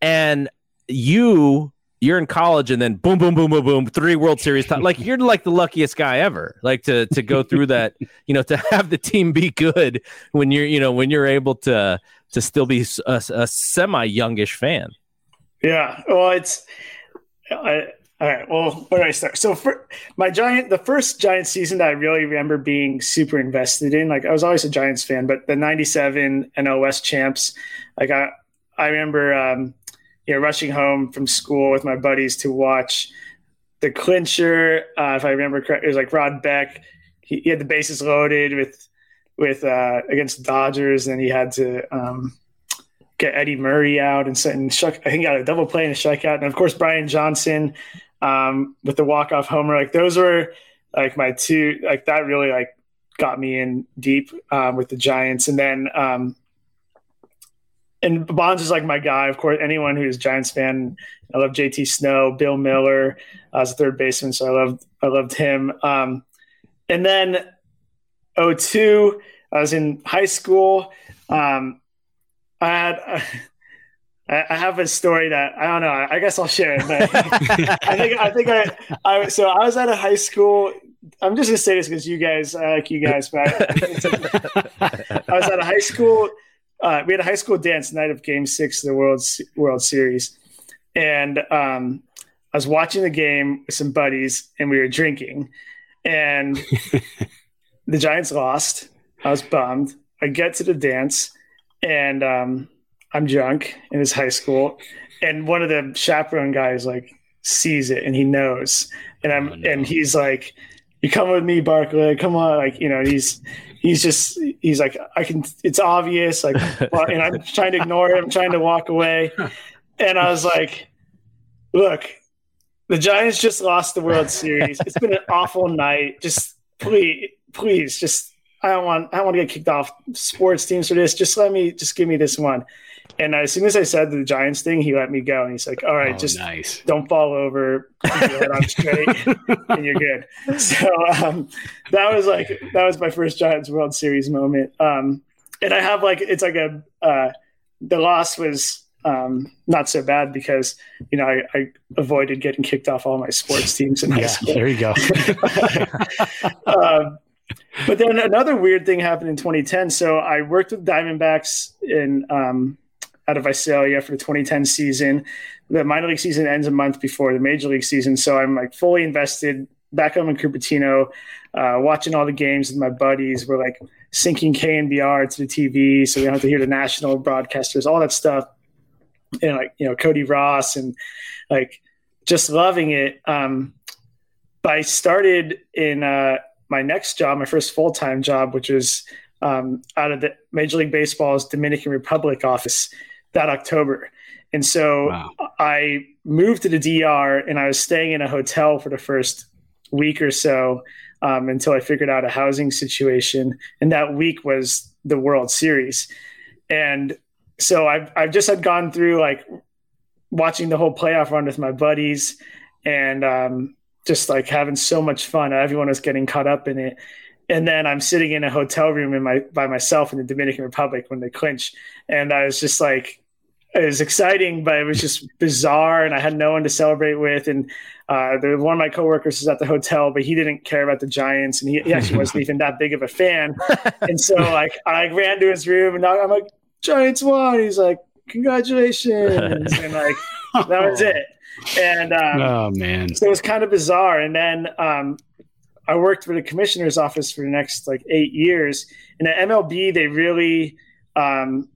And you you're in college and then boom boom boom boom boom three World Series like you're like the luckiest guy ever. Like to to go through that, you know, to have the team be good when you're you know when you're able to to still be a, a semi youngish fan. Yeah, well, it's I all right. Well, where do I start? So for my giant, the first giant season that I really remember being super invested in, like I was always a Giants fan, but the '97 NL West champs, like I, I remember, um, you know, rushing home from school with my buddies to watch the clincher. Uh, if I remember correct, it was like Rod Beck. He, he had the bases loaded with with uh, against Dodgers, and he had to um, get Eddie Murray out and, and shuck, I think got a double play and a strikeout, and of course Brian Johnson um, with the walk off homer. Like those were like my two. Like that really like got me in deep um, with the Giants, and then um, and Bonds is like my guy. Of course, anyone who's Giants fan, I love JT Snow, Bill Mueller as a third baseman, so I loved I loved him. Um, and then 02, I was in high school. Um, I had I have a story that I don't know. I guess I'll share it. But I think I think I, I so I was at a high school. I'm just gonna say this because you guys, I like you guys, but I was at a high school. Uh, we had a high school dance night of Game Six of the World World Series, and um, I was watching the game with some buddies, and we were drinking, and the Giants lost. I was bummed. I get to the dance, and um, I'm drunk in his high school, and one of the chaperone guys like sees it and he knows, and I'm oh, no. and he's like, you come with me, Barkley. Come on, like you know, he's he's just he's like I can. It's obvious, like, and I'm trying to ignore him, trying to walk away, and I was like, look, the Giants just lost the World Series. It's been an awful night. Just please, please, just I don't want I don't want to get kicked off sports teams for this. Just let me just give me this one. And as soon as I said the Giants thing, he let me go, and he's like, "All right, Oh, just nice. don't fall over, keep your head on straight, and you're good." So um, that was like that was my first Giants World Series moment. Um, and I have like it's like a uh, the loss was um, not so bad because you know I, I avoided getting kicked off all my sports teams in high Yeah, school. there you go. um, but then another weird thing happened in 2010. So I worked with Diamondbacks in um, out of Visalia for the 2010 season. The minor league season ends a month before the major league season, so I'm like fully invested. Back home in Cupertino, uh, watching all the games with my buddies. We're like syncing KNBR to the TV, so we don't have to hear the national broadcasters, all that stuff. And like you know Cody Ross and like just loving it. Um, but I started in uh, my next job, my first full time job, which was um, out of the Major League Baseball's Dominican Republic office that October. And so Wow. I moved to the DR and I was staying in a hotel for the first week or so um, until I figured out a housing situation. And that week was the World Series. And so I've, I've just had gone through like watching the whole playoff run with my buddies and um, just like having so much fun. Everyone was getting caught up in it. And then I'm sitting in a hotel room in my by myself in the Dominican Republic when they clinch, and I was just like, it was exciting, but it was just bizarre, and I had no one to celebrate with. And uh, the, one of my coworkers was at the hotel, but he didn't care about the Giants, and he, he actually wasn't even that big of a fan. And so, like, I ran to his room, and I'm like, Giants won. He's like, congratulations, and like that was it. And um, oh man. so it was kind of bizarre. And then um, I worked for the commissioner's office for the next like eight years. And at MLB, they really um,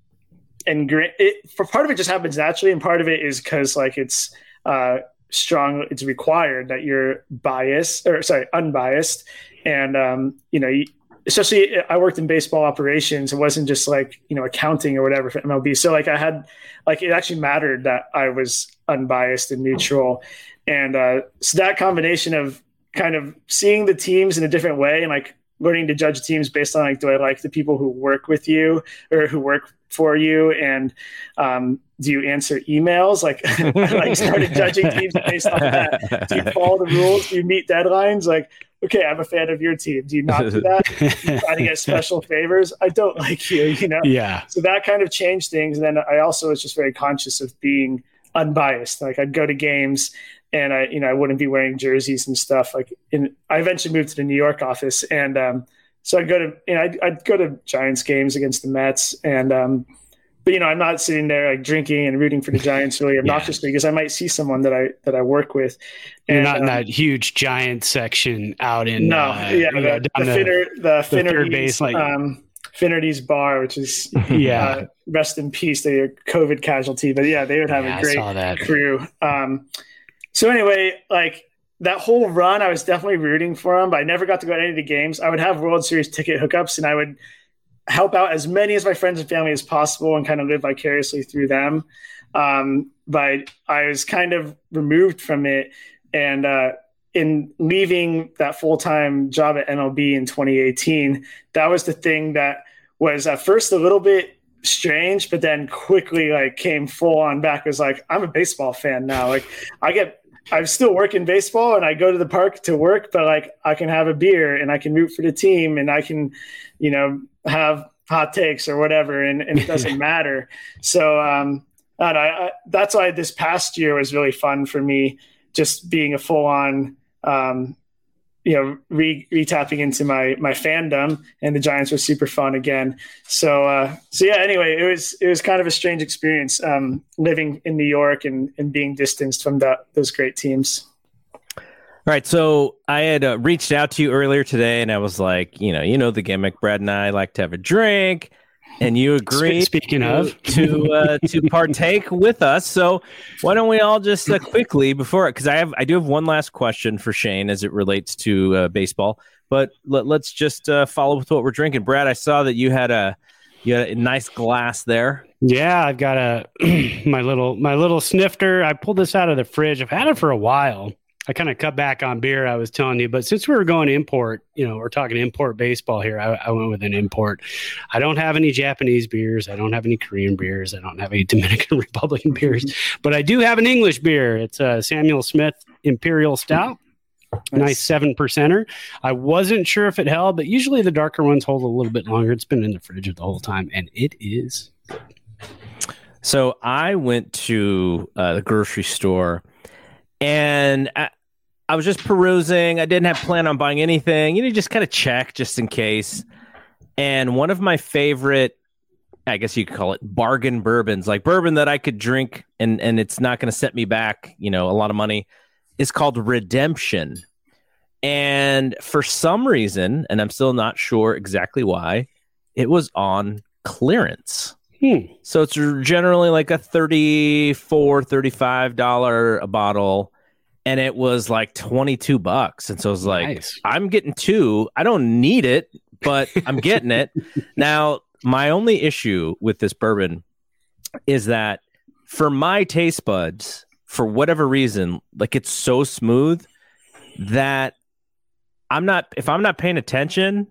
and it for part of it just happens naturally, and part of it is because like it's uh, strong. It's required that you're biased or sorry, unbiased, and um, you know. You, Especially, I worked in baseball operations. It wasn't just like you know accounting or whatever for MLB. So like I had, like it actually mattered that I was unbiased and neutral, and uh, so that combination of kind of seeing the teams in a different way and like learning to judge teams based on like do I like the people who work with you or who work for you? And um, do you answer emails? Like I like started judging teams based on that. Do you follow the rules? Do you meet deadlines? Like okay I'm a fan of your team. Do you not do that? Do you try to get special favors? I don't like you you know? Yeah. so that kind of changed things. And then I also was just very conscious of being unbiased like I'd go to games and I, you know, I wouldn't be wearing jerseys and stuff. Like, in, I eventually moved to the New York office, and um, so I'd go to, you know, I'd, I'd, go to Giants games against the Mets, and um, but you know, I'm not sitting there like drinking and rooting for the Giants really obnoxiously because I might see someone that I that I work with. And, You're not um, in that huge giant section out in no, uh, yeah, the, know, the, the, Finner, the, the third base, like um, Finnerty's bar, which is yeah, uh, rest in peace. They are COVID casualty, but yeah, they would have yeah, a great crew. Um, so anyway, like that whole run, I was definitely rooting for them, but I never got to go to any of the games. I would have World Series ticket hookups, and I would help out as many as my friends and family as possible, and kind of live vicariously through them. Um, but I was kind of removed from it, and uh, in leaving that full time job at MLB in 2018, that was the thing that was at first a little bit strange, but then quickly like came full on back. It was like I'm a baseball fan now. Like I get I'm still working baseball and I go to the park to work, but like I can have a beer and I can root for the team and I can, you know, have hot takes or whatever, and, and it doesn't matter. So um, and I, I, that's why this past year was really fun for me, just being a full on, um, you know, re, tapping into my my fandom, and the Giants were super fun again. So uh, so yeah. Anyway, it was it was kind of a strange experience um, living in New York and and being distanced from that those great teams. All right, so I had uh, reached out to you earlier today, and I was like, you know, you know the gimmick. Brad and I like to have a drink, and you agree. Speaking of, to uh, to partake with us. So why don't we all just uh, quickly before because I have I do have one last question for Shane as it relates to uh, baseball, but let, us just uh, follow with what we're drinking. Brad, I saw that you had a you had a nice glass there. Yeah, I've got a my little my little snifter. I pulled this out of the fridge. I've had it for a while. I kind of cut back on beer, I was telling you, but since we were going import, you know, we're talking import baseball here. I, I, went with an import. I don't have any Japanese beers. I don't have any Korean beers. I don't have any Dominican Republican beers, but I do have an English beer. It's a Samuel Smith Imperial Stout. Nice seven percenter. I wasn't sure if it held, but usually the darker ones hold a little bit longer. It's been in the fridge the whole time, and it is. So I went to uh, the grocery store and I, I, was just perusing. I didn't have plan on buying anything. You know, just kind of check just in case. And one of my favorite, I guess you could call it bargain bourbons, like bourbon that I could drink and and it's not going to set me back, you know, a lot of money, is called Redemption. And for some reason, and I'm still not sure exactly why, it was on clearance. Hmm. So it's generally like a $34, $35 a bottle. And it was like 22 bucks. And so I was like, nice. I'm getting two. I don't need it, but I'm getting it. now, my only issue with this bourbon is that for my taste buds, for whatever reason, like it's so smooth that I'm not if I'm not paying attention,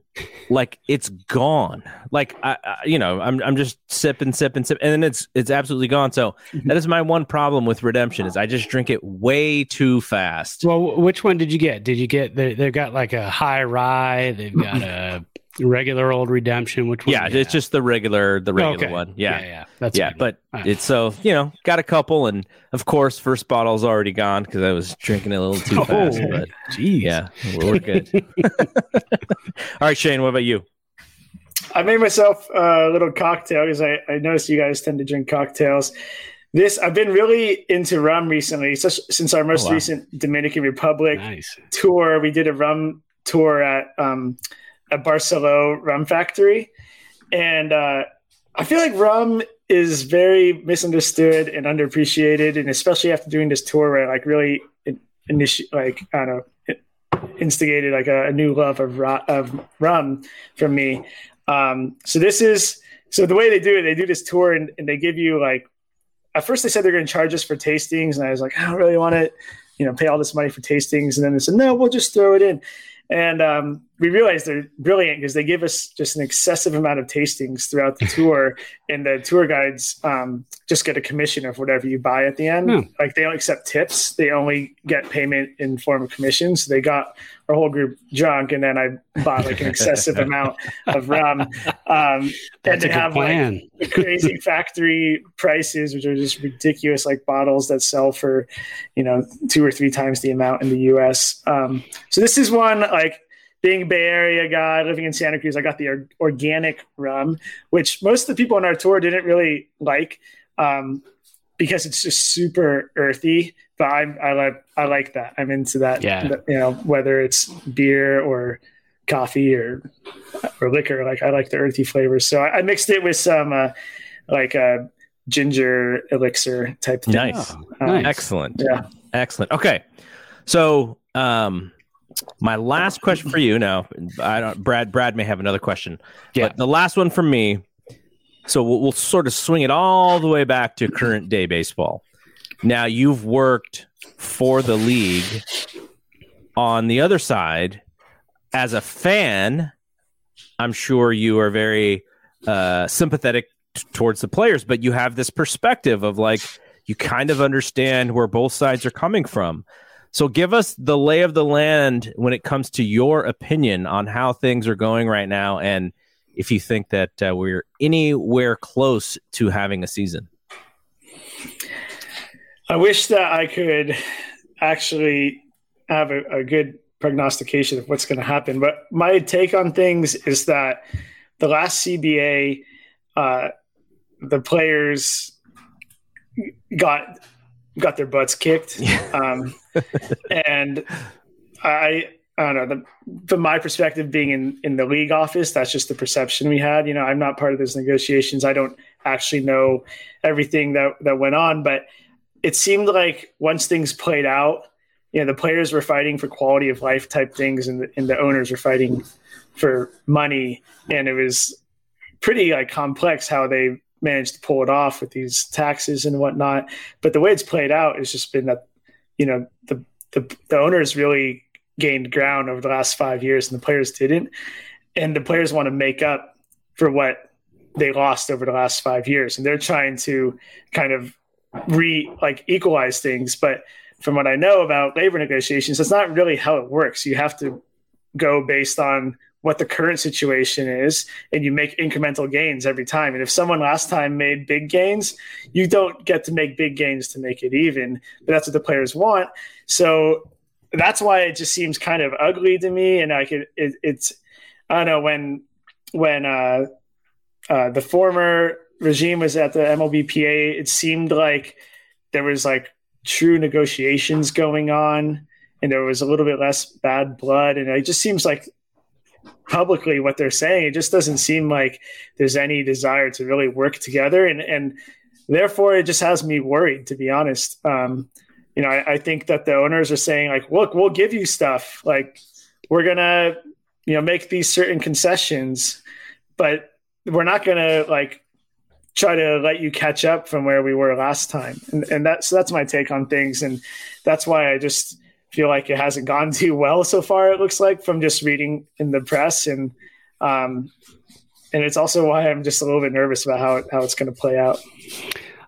like it's gone. Like I, I, you know, I'm I'm just sipping, sipping, sipping, and then it's it's absolutely gone. So mm-hmm. that is my one problem with Redemption is I just drink it way too fast. Well, which one did you get? Did you get they, they've got like a high rye? They've got a regular old redemption which was yeah it's just the regular the regular okay. one yeah yeah, yeah. that's yeah but right. it's so you know got a couple and of course first bottle's already gone because i was drinking a little too oh, fast but geez. yeah we're good all right shane what about you i made myself a little cocktail because I, I noticed you guys tend to drink cocktails this I've been really into rum recently. since our most oh, wow. recent Dominican Republic nice. tour, we did a rum tour at um, a Barcelo rum factory, and uh, I feel like rum is very misunderstood and underappreciated, and especially after doing this tour where like really initiate like I don't know instigated like a, a new love of, of rum from me. Um, so this is so the way they do it, they do this tour and, and they give you like at first they said they're going to charge us for tastings, and I was like, I don't really want to, you know, pay all this money for tastings, and then they said, no, we'll just throw it in. And um, we realize they're brilliant because they give us just an excessive amount of tastings throughout the tour, and the tour guides um, just get a commission of whatever you buy at the end. Hmm. Like they don't accept tips; they only get payment in form of commissions. So they got our whole group drunk, and then I bought like an excessive amount of rum. Um, and to have plan. like crazy factory prices, which are just ridiculous, like bottles that sell for, you know, two or three times the amount in the U.S. Um, so this is one like being a Bay Area guy living in Santa Cruz. I got the organic rum, which most of the people on our tour didn't really like. Um, because it's just super earthy. But I, I like I like that. I'm into that. Yeah. You know, whether it's beer or coffee or or liquor, like I like the earthy flavors. So I, I mixed it with some uh, like a ginger elixir type thing. Nice. Um, nice. Excellent. Yeah. Excellent. Okay. So um my last question for you now, I don't Brad Brad may have another question. Yeah. But the last one from me so we'll, we'll sort of swing it all the way back to current day baseball. Now you've worked for the league on the other side as a fan. I'm sure you are very uh, sympathetic t- towards the players, but you have this perspective of like you kind of understand where both sides are coming from. So give us the lay of the land when it comes to your opinion on how things are going right now and if you think that uh, we're anywhere close to having a season. I wish that I could actually have a, a good prognostication of what's going to happen. But my take on things is that the last CBA, uh, the players got got their butts kicked, um, and I I don't know. The, from my perspective, being in, in the league office, that's just the perception we had. You know, I'm not part of those negotiations. I don't actually know everything that, that went on, but it seemed like once things played out, you know, the players were fighting for quality of life type things, and the, and the owners were fighting for money, and it was pretty like complex how they managed to pull it off with these taxes and whatnot. But the way it's played out has just been that, you know, the the, the owners really gained ground over the last five years, and the players didn't. And the players want to make up for what they lost over the last five years, and they're trying to kind of re like equalize things. But from what I know about labor negotiations, that's not really how it works. You have to go based on what the current situation is and you make incremental gains every time and if someone last time made big gains you don't get to make big gains to make it even but that's what the players want so that's why it just seems kind of ugly to me. And I it, it it's, I don't know when when uh, uh, the former regime was at the MLBPA, it seemed like there was like true negotiations going on, and there was a little bit less bad blood. And it just seems like publicly what they're saying, it just doesn't seem like there's any desire to really work together, and and therefore it just has me worried, to be honest. Um, you know, I, I, think that the owners are saying like, look, we'll give you stuff. Like we're gonna, you know, make these certain concessions, but we're not gonna like try to let you catch up from where we were last time. And, and that's that's my take on things, and that's why I just feel like it hasn't gone too well so far. It looks like from just reading in the press, and um, and it's also why I'm just a little bit nervous about how how it's going to play out.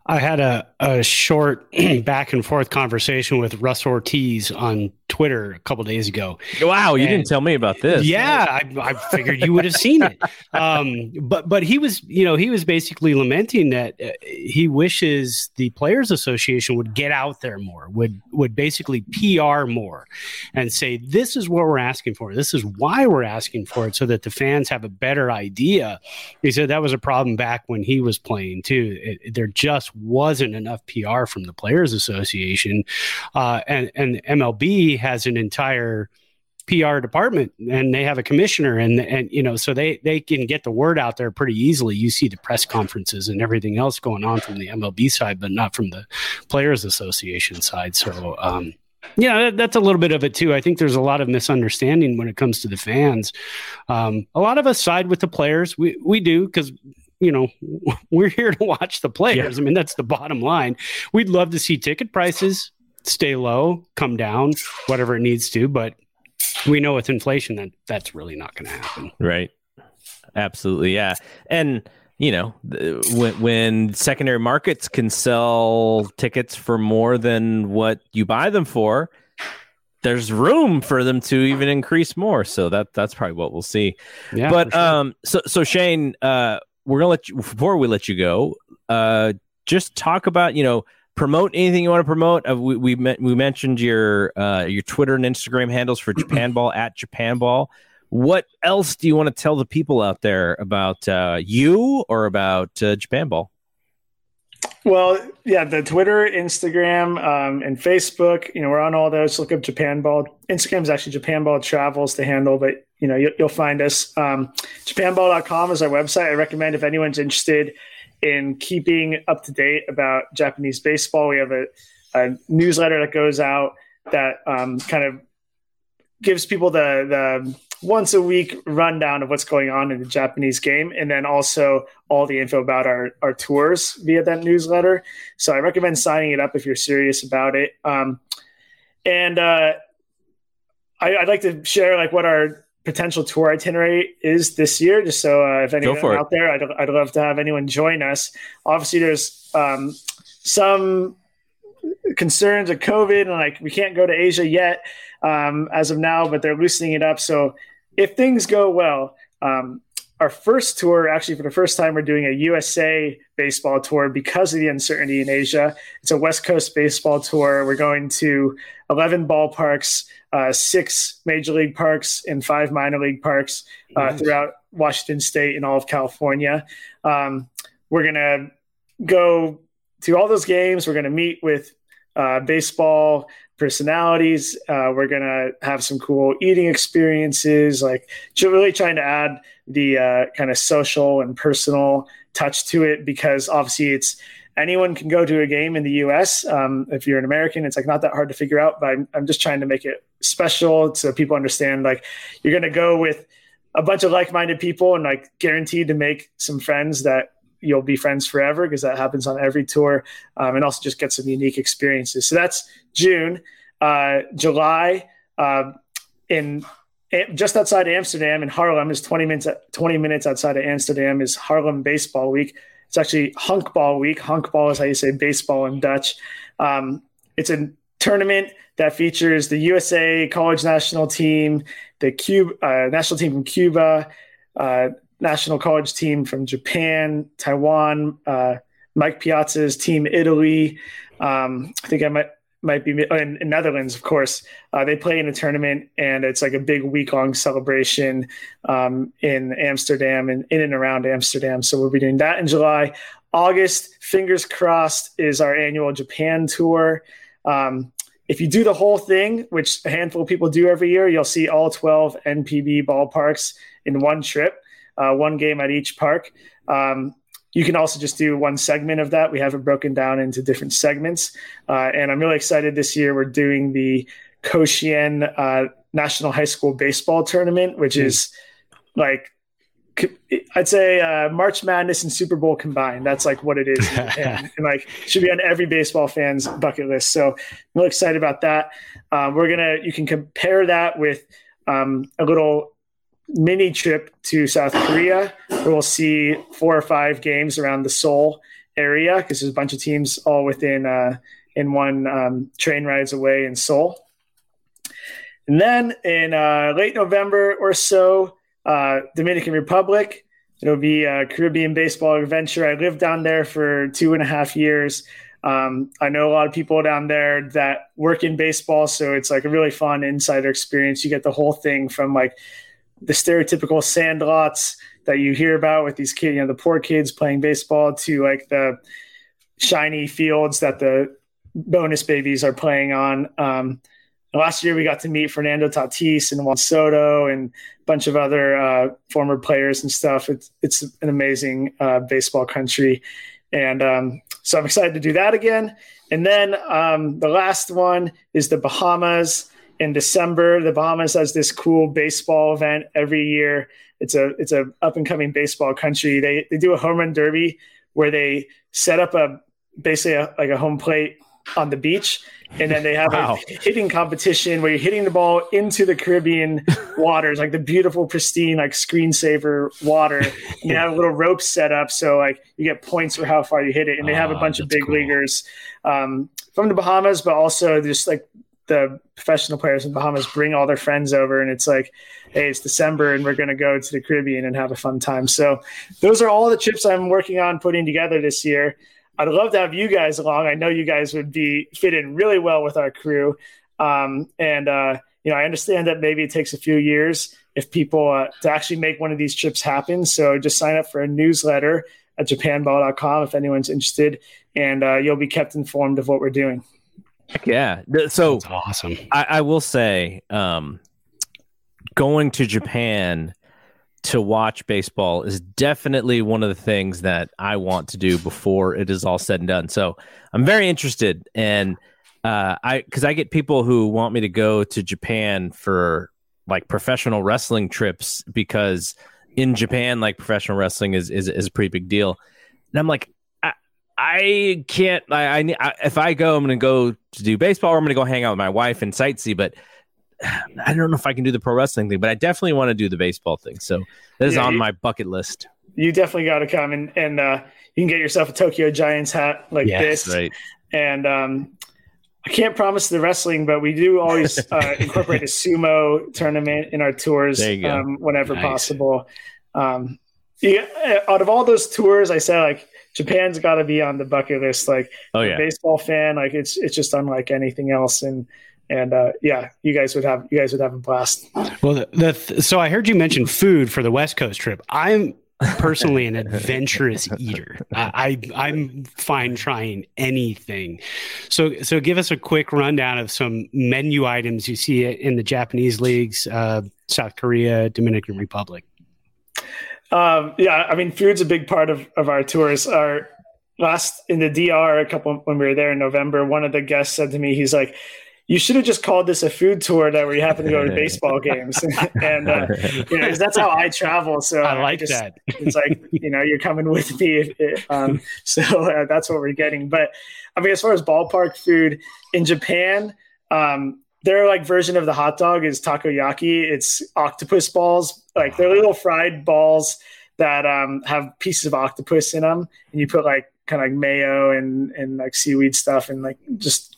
I had a, a short back and forth conversation with Russ Ortiz on Twitter a couple days ago. Wow, you and, didn't tell me about this. Yeah, I, I figured you would have seen it. Um, but but he was, you know, he was basically lamenting that uh, he wishes the Players Association would get out there more, would would basically PR more, and say this is what we're asking for. This is why we're asking for it, so that the fans have a better idea. He said that was a problem back when he was playing too. It, there just wasn't enough PR from the Players Association, uh, and and MLB has an entire PR department and they have a commissioner and and you know so they they can get the word out there pretty easily. You see the press conferences and everything else going on from the MLB side, but not from the Players Association side. So um, yeah, that, that's a little bit of it too. I think there's a lot of misunderstanding when it comes to the fans. Um, a lot of us side with the players. We we do because you know we're here to watch the players. Yeah. I mean that's the bottom line. We'd love to see ticket prices stay low, come down, whatever it needs to. But we know with inflation that that's really not going to happen. Right. Absolutely. Yeah. And, you know, when, when secondary markets can sell tickets for more than what you buy them for, there's room for them to even increase more. So that that's probably what we'll see. Yeah, but sure. um, so so Shane, uh, we're gonna let you before we let you go. Uh, just talk about you know promote anything you want to promote. Uh, we we, we mentioned your uh, your Twitter and Instagram handles for Japan Ball at Japan Ball. What else do you want to tell the people out there about uh, you or about uh, Japan Ball? Well, yeah, the Twitter, Instagram, um, and Facebook. You know, we're on all those. Look up Japan Ball. Instagram is actually Japan Ball Travels to handle, but you know, you, will find us. Um, JapanBall.com is our website. I recommend if anyone's interested in keeping up to date about Japanese baseball. We have a, a newsletter that goes out that um, kind of gives people the the once a week rundown of what's going on in the Japanese game, and then also all the info about our our tours via that newsletter. So I recommend signing it up if you're serious about it. Um, and uh, I, would like to share like what our potential tour itinerary is this year. Just so uh, if anyone out there, I'd, I'd love to have anyone join us. Obviously, there's um, some concerns of COVID and like we can't go to Asia yet um, as of now, but they're loosening it up. So if things go well, um, our first tour, actually, for the first time, we're doing a USA baseball tour because of the uncertainty in Asia. It's a West Coast baseball tour. We're going to 11 ballparks, uh, six major league parks, and five minor league parks uh, nice. throughout Washington State and all of California. Um, we're going to go to all those games. We're going to meet with uh, baseball personalities. Uh, we're gonna have some cool eating experiences, like really trying to add the uh, kind of social and personal touch to it because obviously it's anyone can go to a game in the U.S. Um, if you're an American, it's like not that hard to figure out. But I'm, I'm just trying to make it special so people understand. Like you're gonna go with a bunch of like-minded people and like guaranteed to make some friends that you'll be friends forever because that happens on every tour um, and also just get some unique experiences so that's june uh, july uh, in just outside amsterdam in haarlem is 20 minutes 20 minutes outside of amsterdam is haarlem baseball week it's actually Honkbal week honkbal is how you say baseball in dutch um, it's a tournament that features the usa college national team the Cuba, uh, national team from cuba uh, national college team from Japan, Taiwan, uh, Mike Piazza's team Italy. Um, I think I might might be oh, in, in Netherlands, of course. Uh, they play in a tournament, and it's like a big week long celebration um, in Amsterdam and in and around Amsterdam. So we'll be doing that in July. August, fingers crossed, is our annual Japan tour. Um, if you do the whole thing, which a handful of people do every year, you'll see all 12 NPB ballparks in one trip uh, one game at each park. Um, you can also just do one segment of that. We have it broken down into different segments. Uh, and I'm really excited this year. We're doing the Koshien uh, National High School Baseball Tournament, which mm. is like, I'd say uh, March Madness and Super Bowl combined. That's like what it is. and, and, like should be on every baseball fan's bucket list. So I'm really excited about that. Um, we're going to, you can compare that with um, a little mini trip to South Korea where we'll see four or five games around the Seoul area because there's a bunch of teams all within uh, in one um, train rides away in Seoul. And then in uh, late November or so, uh, Dominican Republic. It'll be a Caribbean baseball adventure. I lived down there for two and a half years. Um, I know a lot of people down there that work in baseball, so it's like a really fun insider experience. You get the whole thing from like the stereotypical sandlots that you hear about with these kids, you know, the poor kids playing baseball to like the shiny fields that the bonus babies are playing on. Um, last year we got to meet Fernando Tatis and Juan Soto and a bunch of other uh, former players and stuff. It's, it's an amazing uh, baseball country. And um, so I'm excited to do that again. And then um, the last one is the Bahamas in December. The Bahamas has this cool baseball event every year. It's a it's a up and coming baseball country. They they do a home run derby where they set up a basically a, like a home plate on the beach, and then they have wow. a hitting competition where you're hitting the ball into the Caribbean waters, like the beautiful, pristine, like screensaver water. And you have a little rope set up, so like you get points for how far you hit it. And they have a ah, bunch of big cool. leaguers um, from the Bahamas, but also just like the professional players in Bahamas bring all their friends over, and it's like, hey, it's December, and we're going to go to the Caribbean and have a fun time. So, those are all the trips I'm working on putting together this year. I'd love to have you guys along. I know you guys would be fit in really well with our crew, um, and uh, you know, I understand that maybe it takes a few years if people uh, to actually make one of these trips happen. So, just sign up for a newsletter at japanball.com if anyone's interested, and uh, you'll be kept informed of what we're doing. Yeah. So That's awesome. I, I will say, um, going to Japan to watch baseball is definitely one of the things that I want to do before it is all said and done. So I'm very interested, and uh, I because I get people who want me to go to Japan for like professional wrestling trips because in Japan, like professional wrestling is is, is a pretty big deal, and I'm like, I can't. I, I, I, if I go, I'm going to go to do baseball, or I'm going to go hang out with my wife and sightsee. But I don't know if I can do the pro wrestling thing. But I definitely want to do the baseball thing. So that is yeah, on you, my bucket list. You definitely got to come and and uh, you can get yourself a Tokyo Giants hat like yes, this. Right. And um, I can't promise the wrestling, but we do always uh, incorporate a sumo tournament in our tours um, whenever nice. possible. Um, yeah, out of all those tours, I said like Japan's got to be on the bucket list. Like, oh yeah, baseball fan, like it's it's just unlike anything else. And and uh, yeah, you guys would have you guys would have a blast. Well, the, the so I heard you mention food for the West Coast trip. I'm personally an adventurous eater. I, I am fine trying anything. So so give us a quick rundown of some menu items you see in the Japanese leagues, uh, South Korea, Dominican Republic. Um, yeah, I mean, food's a big part of, of our tours. Our last in the DR, a couple when we were there in November, one of the guests said to me, he's like, you should have just called this a food tour that where you happen to go to baseball games. And uh, you know that's how i travel so i like I just, that. it's like you know you're coming with me um, so uh, that's what we're getting. But i mean as far as ballpark food in japan um, their like version of the hot dog is takoyaki. It's octopus balls like they're little fried balls that um, have pieces of octopus in them and you put like kind of like mayo and and like seaweed stuff and like just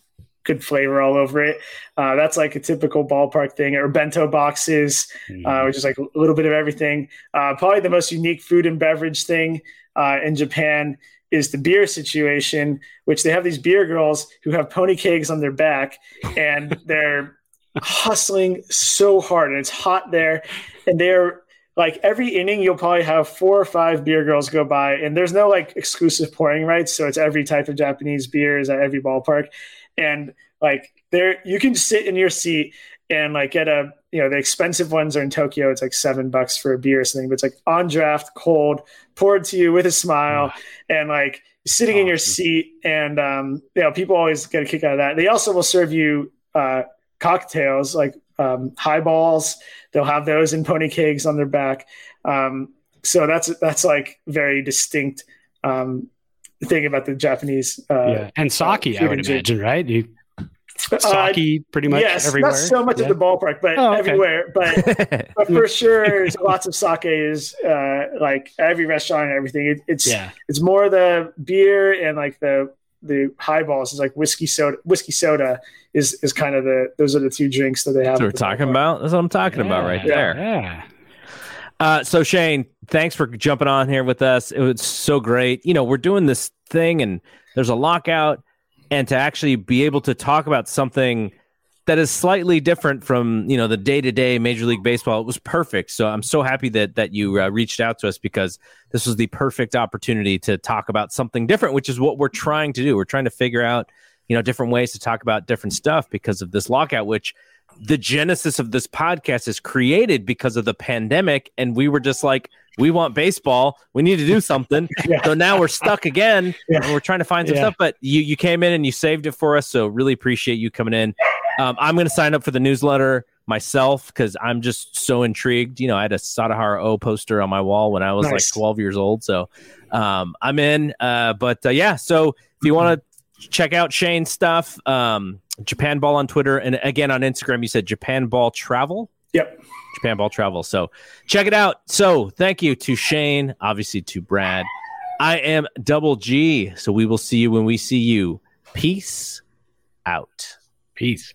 good flavor all over it. Uh, that's like a typical ballpark thing. Or bento boxes, mm. uh, which is like a little bit of everything. Uh, probably the most unique food and beverage thing uh, in Japan is the beer situation, which they have these beer girls who have pony kegs on their back and they're hustling so hard and it's hot there and they're like every inning you'll probably have four or five beer girls go by and there's no like exclusive pouring rights so it's every type of japanese beers at every ballpark and like there you can sit in your seat and like get a you know the expensive ones are in Tokyo. It's like seven bucks for a beer or something, but it's like on draft, cold, poured to you with a smile, and like sitting awesome. in your seat. And um, you know people always get a kick out of that. They also will serve you uh, cocktails like um, highballs. They'll have those in pony kegs on their back. Um, so that's that's like very distinct um, thing about the Japanese. Uh, yeah, and sake, uh, I would imagine, right? You sake uh, pretty much yes, everywhere. Not so much yeah. at the ballpark, but oh, okay. everywhere. But but for sure, lots of sake is uh, like every restaurant and everything. It, it's yeah. it's more the beer and like the the highballs is like whiskey soda. Whiskey soda is is kind of the those are the two drinks that they have. So we're talking about. That's what I'm talking yeah, about right there. Yeah. Uh, so Shane, thanks for jumping on here with us. It was so great. You know, we're doing this thing, and there's a lockout, and to actually be able to talk about something that is slightly different from you know the day to day Major League Baseball. It was perfect. So I'm so happy that that you uh, reached out to us because this was the perfect opportunity to talk about something different, which is what we're trying to do. We're trying to figure out you know different ways to talk about different stuff because of this lockout, which the genesis of this podcast is created because of the pandemic and we were just like we want baseball we need to do something yeah. so now we're stuck again yeah. and we're trying to find some yeah. stuff but you you came in and you saved it for us so really appreciate you coming in um, i'm going to sign up for the newsletter myself because i'm just so intrigued you know i had a Sadahara O poster on my wall when i was nice. like 12 years old so um, i'm in uh, but uh, yeah so if you want to check out shane's stuff um, Japan Ball on Twitter, and again on Instagram. You said Japan Ball Travel. Yep. Japan Ball Travel. So check it out. So thank you to Shane, obviously to Brad. I am Double G. So we will see you when we see you. Peace out. Peace.